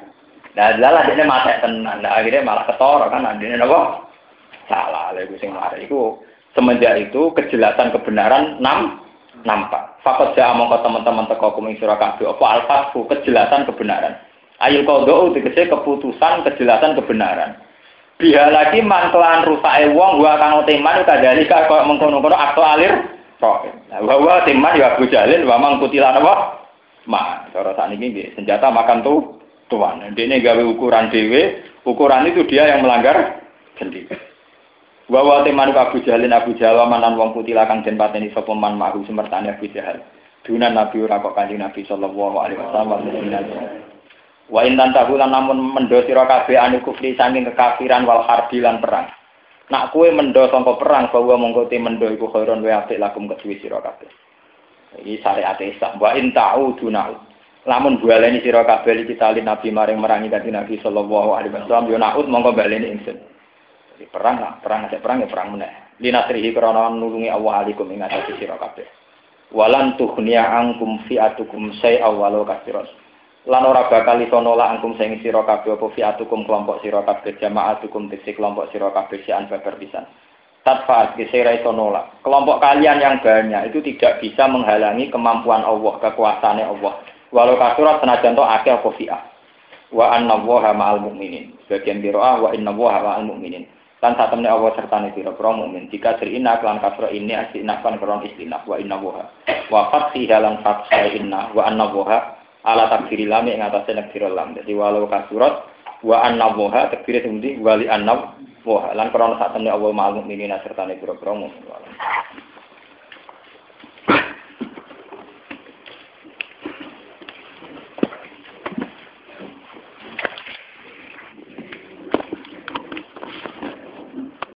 Nah, lalah dene mate tenan. Nah, akhirnya malah ketara kan adine napa? Salah lha iku sing mari iku semenjak itu kejelasan kebenaran nam nampak. Fakat jaa mongko teman-teman teko kuming sira kabeh apa al kejelasan kebenaran. Ayul kodo tegese keputusan kejelasan kebenaran. Biha lagi mangkelan rusak wong gua kang teman kadali kok mengkono-kono akto alir roh. Nah, bahwa teman ya Abu Jalil wa mang kutilan apa? Ma, cara saat ini senjata makan tuh tuan. Ini gawe ukuran dewe, ukuran itu dia yang melanggar sendiri. Bahwa teman Abu Jalil Abu Jalil manan wong kutila kang den pateni sapa mahu semertane Abu Jahal. Dunan Nabi ora kanjeng Nabi sallallahu alaihi wasallam Wa intan tahulan namun mendo sira kabeh anu kufri saking kekafiran wal harbi lan perang. Nak kue mendo sangka perang bahwa mongko te mendo iku khairon wa apik lakum kedue sira kabeh. Iki syariat Islam. Wa in ta'uduna. Lamun baleni sira kabeh kita nabi maring merangi kanjeng Nabi sallallahu alaihi wasallam yo naud mongko baleni ingsun. Jadi perang lah, perang ada perang ya perang meneh. Linasrihi krana nulungi Allah alikum ing atase sira kabeh. Walan tughniya angkum fi'atukum say'a walau kasirat lan ora bakal iso nolak angkum sing sira kabeh apa fiatukum kelompok sira kabeh jamaatukum diksi kelompok sira kabeh sian babar pisan tatfa kisira iso nolak kelompok kalian yang banyak itu tidak bisa menghalangi kemampuan Allah kekuasaannya Allah walau kasurat senajan to akeh apa fi'ah? Wa anna waha ma'al mu'minin. Bagian biro'ah wa inna waha ma'al mu'minin. Lan saat temen Allah serta nih biro pro mukmin jika inna kelan kasro ini asina kan kron istinaf wa inna waha wa fathi halang fathi inna. Wa anna waha ala takdiri lam yang atasnya nakdir lam. Jadi walau kasurat wa anna woha takdir itu wali anna woha. Lan krono saat temen Allah ma'al mu'minina serta nih biro-biro